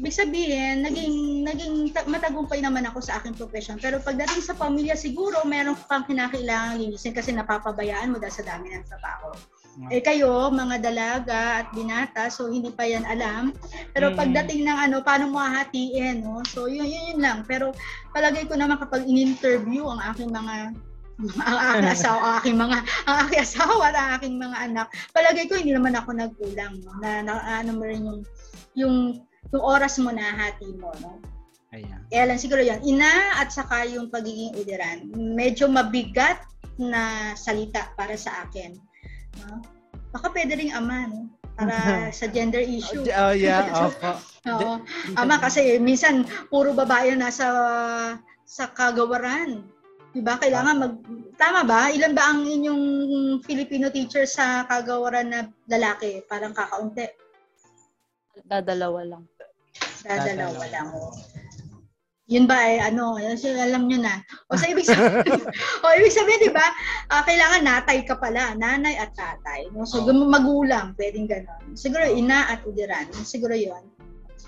Ibig sabihin, naging, naging matagumpay naman ako sa aking profession. Pero pagdating sa pamilya, siguro meron kang kinakailangan linisin kasi napapabayaan mo dahil sa dami ng trabaho. Eh kayo, mga dalaga at binata, so hindi pa yan alam. Pero mm. pagdating ng ano, paano mo hahatiin, no? So yun, yun, yun lang. Pero palagay ko naman kapag in-interview ang aking mga ang aking asawa, ang aking mga ang aking asawa at ang aking mga anak. Palagay ko hindi naman ako nagkulang no? na, na ano mo rin yung yung yung oras mo na hati mo, no? Ayan. Kaya lang siguro yan, ina at saka yung pagiging udiran. Medyo mabigat na salita para sa akin. No? Baka pwede ring ama, no? Para sa gender issue. Oh, yeah. Opo. Oo. Ama kasi minsan puro babae nasa sa kagawaran. Diba? Kailangan mag... Tama ba? Ilan ba ang inyong Filipino teacher sa kagawaran na lalaki? Parang kakaunti. Dadalawa lang. Dadalawa lang. Yun ba ay ano, so, alam nyo na. O sa ibig sabihin, o ibig sabihin, di ba, ah, kailangan natay ka pala, nanay at tatay. No? So, Oo. magulang, pwedeng ganon. Siguro ina at udiran. Siguro yon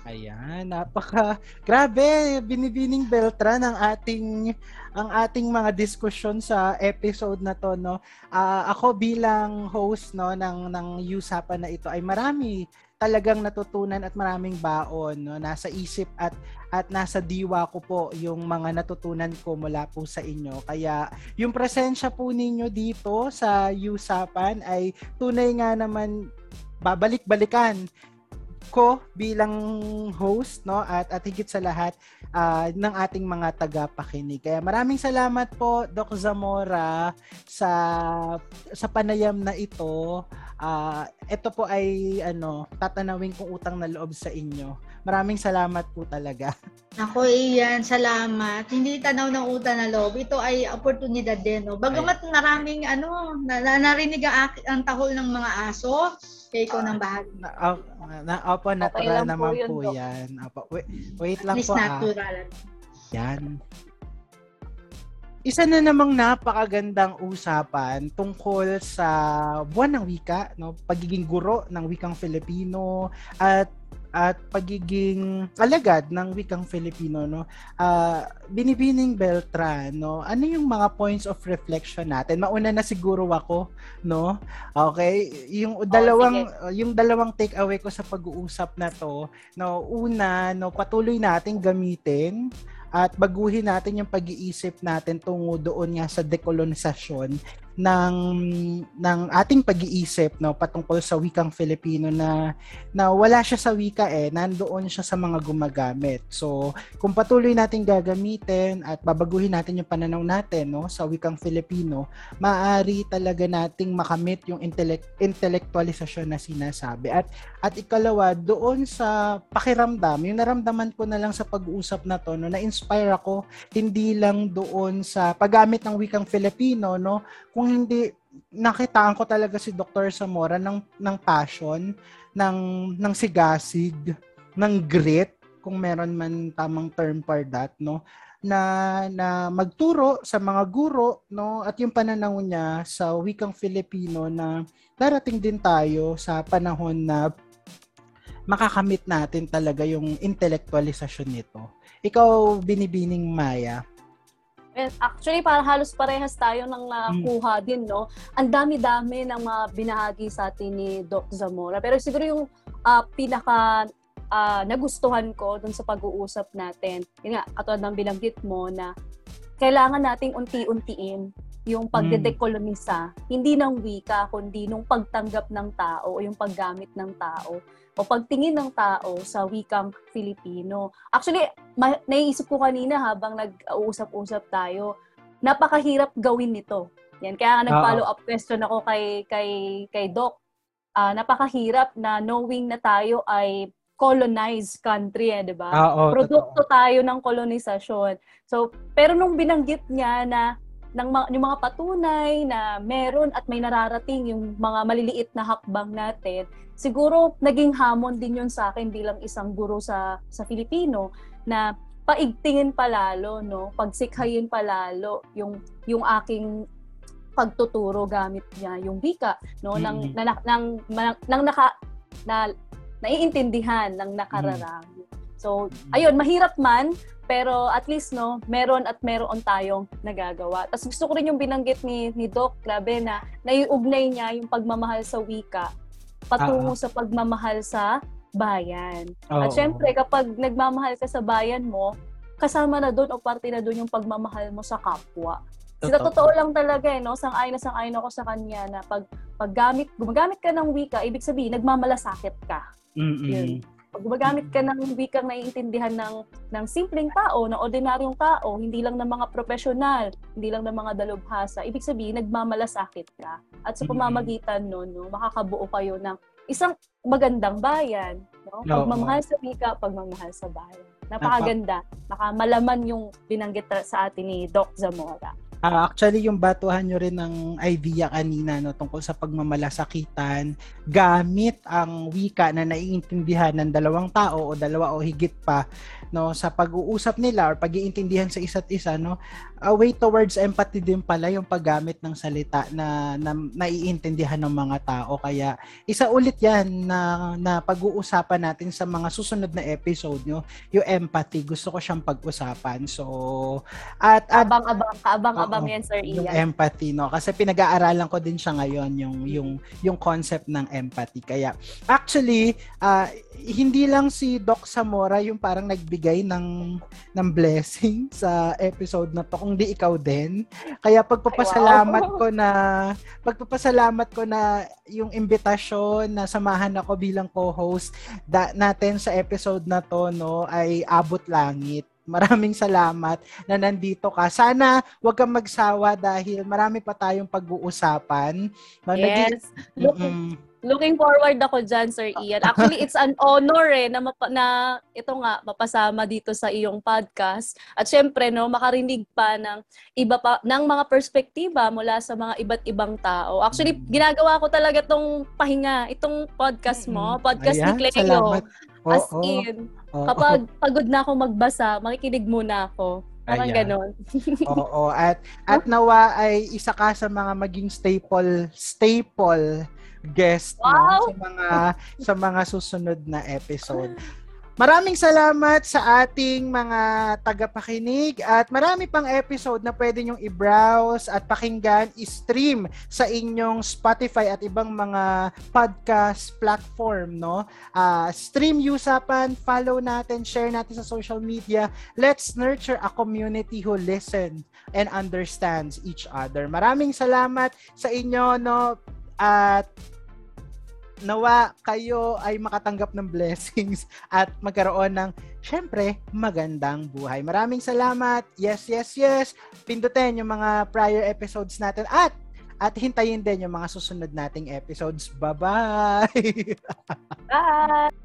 Ayan, napaka grabe binibining Beltran ang ating ang ating mga diskusyon sa episode na to no. Ah, ako bilang host no ng ng usapan na ito ay marami talagang natutunan at maraming baon no nasa isip at at nasa diwa ko po yung mga natutunan ko mula po sa inyo. Kaya yung presensya po ninyo dito sa usapan ay tunay nga naman babalik-balikan ko bilang host no at at higit sa lahat ah, ng ating mga tagapakinig. Kaya maraming salamat po Doc Zamora sa sa panayam na ito. Ah, ito po ay ano, tatanawin kong utang na loob sa inyo. Maraming salamat po talaga. Ako, iyan, salamat. Hindi tanaw ng utang na loob. Ito ay oportunidad din. No? Bagamat maraming ano, na, na, narinig ang, ak- ang tahol ng mga aso, kaya ikaw ng bahagi. Na, op, na, opo, natural po naman yun, po, Doc. yan. Opo, wait, wait lang At least po ah. natural. Yan. Isa na namang napakagandang usapan tungkol sa buwan ng wika, no? Pagiging guro ng wikang Filipino at at pagiging alagad ng wikang Filipino, no? Ah, binibining Beltran, no? Ano yung mga points of reflection natin? Mauna na siguro ako, no? Okay, yung dalawang yung dalawang take away ko sa pag-uusap na to, no, una, no, patuloy nating gamitin at baguhin natin yung pag-iisip natin tungo doon nga sa dekolonisasyon ng ng ating pag-iisip no patungkol sa wikang Filipino na na wala siya sa wika eh nandoon siya sa mga gumagamit. So kung patuloy natin gagamitin at babaguhin natin yung pananaw natin no sa wikang Filipino, maaari talaga nating makamit yung intellect intelektualisasyon na sinasabi. At at ikalawa, doon sa pakiramdam, yung naramdaman ko na lang sa pag-uusap na to, no, na-inspire ako hindi lang doon sa paggamit ng wikang Filipino, no, kung hindi nakitaan ko talaga si Dr. Zamora ng ng passion, ng ng sigasig, ng grit, kung meron man tamang term for that, no, na na magturo sa mga guro, no, at yung pananaw niya sa wikang Filipino na darating din tayo sa panahon na makakamit natin talaga yung intellectualisasyon nito. Ikaw, binibining Maya. Well, actually, para halos parehas tayo ng nakuha din, no? Ang dami-dami ng mga binahagi sa atin ni Doc Zamora. Pero siguro yung ah, pinaka ah, nagustuhan ko dun sa pag-uusap natin, yun nga, katulad ng binanggit mo na kailangan nating unti-untiin yung pagdedekolonisa, hindi ng wika, kundi nung pagtanggap ng tao o yung paggamit ng tao o pagtingin ng tao sa wikang Filipino. Actually, ma- naiisip ko kanina habang nag-uusap-usap tayo, napakahirap gawin nito. Yan, kaya nag-follow up question ako kay kay kay Doc. Ah, napakahirap na knowing na tayo ay colonized country, eh, 'di ba? Oo, Produkto tayo ng kolonisasyon. So, pero nung binanggit niya na ng mga, yung mga patunay na meron at may nararating yung mga maliliit na hakbang natin, siguro naging hamon din yun sa akin bilang isang guro sa sa Filipino na paigtingin palalo, no? Pagsikhayin palalo yung yung aking pagtuturo gamit niya yung wika, no? Nang Mm. na, nang nang, nang naka na naiintindihan ng nakararami. So, ayun, mahirap man, pero at least no, meron at meron tayong nagagawa. Tapos gusto ko rin yung binanggit ni ni Doc, grabe na naiugnay niya yung pagmamahal sa wika patungo sa pagmamahal sa bayan. At Oo. syempre, kapag nagmamahal ka sa bayan mo, kasama na doon o parte na doon yung pagmamahal mo sa kapwa. Kasi Totoo. totoo lang talaga eh, no? Sang-ayon na sang-ayon ako sa kanya na pag paggamit, gumagamit ka ng wika, ibig sabihin, nagmamalasakit ka. Mm-mm. Yun. Pag gumagamit ka ng wikang naiintindihan ng, ng simpleng tao, ng ordinaryong tao, hindi lang ng mga profesional, hindi lang ng mga dalubhasa, ibig sabihin, nagmamalasakit ka. At sa pamamagitan nun, no, makakabuo kayo ng isang magandang bayan. No? Pagmamahal sa wika, pagmamahal sa bayan. Napakaganda. Nakamalaman yung binanggit sa atin ni Doc Zamora. Ah, actually, yung batuhan nyo rin ng idea kanina no, tungkol sa pagmamalasakitan gamit ang wika na naiintindihan ng dalawang tao o dalawa o higit pa no sa pag-uusap nila or pag-iintindihan sa isa't isa no a way towards empathy din pala yung paggamit ng salita na, na naiintindihan ng mga tao. Kaya isa ulit yan na, na pag-uusapan natin sa mga susunod na episode no yung empathy. Gusto ko siyang pag-usapan. So at, at Abang-abang, Oo, yan, Sir yung Ian. empathy no kasi pinag-aaralan ko din siya ngayon yung yung yung concept ng empathy kaya actually ah, hindi lang si Doc Zamora yung parang nagbigay ng ng blessing sa episode na to kung di ikaw din kaya pagpapasalamat Ay, wow. ko na pagpapasalamat ko na yung imbitasyon na samahan ako bilang co-host da, natin sa episode na to no ay abot langit Maraming salamat na nandito ka. Sana wag kang magsawa dahil marami pa tayong pag-uusapan. Yes. Look, Mm-mm. looking forward ako dyan, Sir Ian. Actually, it's an honor eh na, mapa- na ito nga, mapasama dito sa iyong podcast. At syempre, no, makarinig pa ng iba pa, ng mga perspektiba mula sa mga iba't ibang tao. Actually, ginagawa ko talaga tong pahinga, itong podcast mo, podcast Ayan, ni Cleo. salamat. As Oo, in, oo, kapag pagod na ako magbasa, makikinig muna ako. Parang Ayan. ganon. Oo, at at nawa ay isa ka sa mga maging staple staple guest no, Wow! sa mga sa mga susunod na episode. Maraming salamat sa ating mga tagapakinig at marami pang episode na pwede nyong i-browse at pakinggan, i-stream sa inyong Spotify at ibang mga podcast platform, no? Ah, stream Usapan, follow natin, share natin sa social media. Let's nurture a community who listen and understands each other. Maraming salamat sa inyo, no? At nawa kayo ay makatanggap ng blessings at magkaroon ng syempre magandang buhay. Maraming salamat. Yes, yes, yes. Pindutin yung mga prior episodes natin at at hintayin din yung mga susunod nating episodes. Bye-bye! Bye!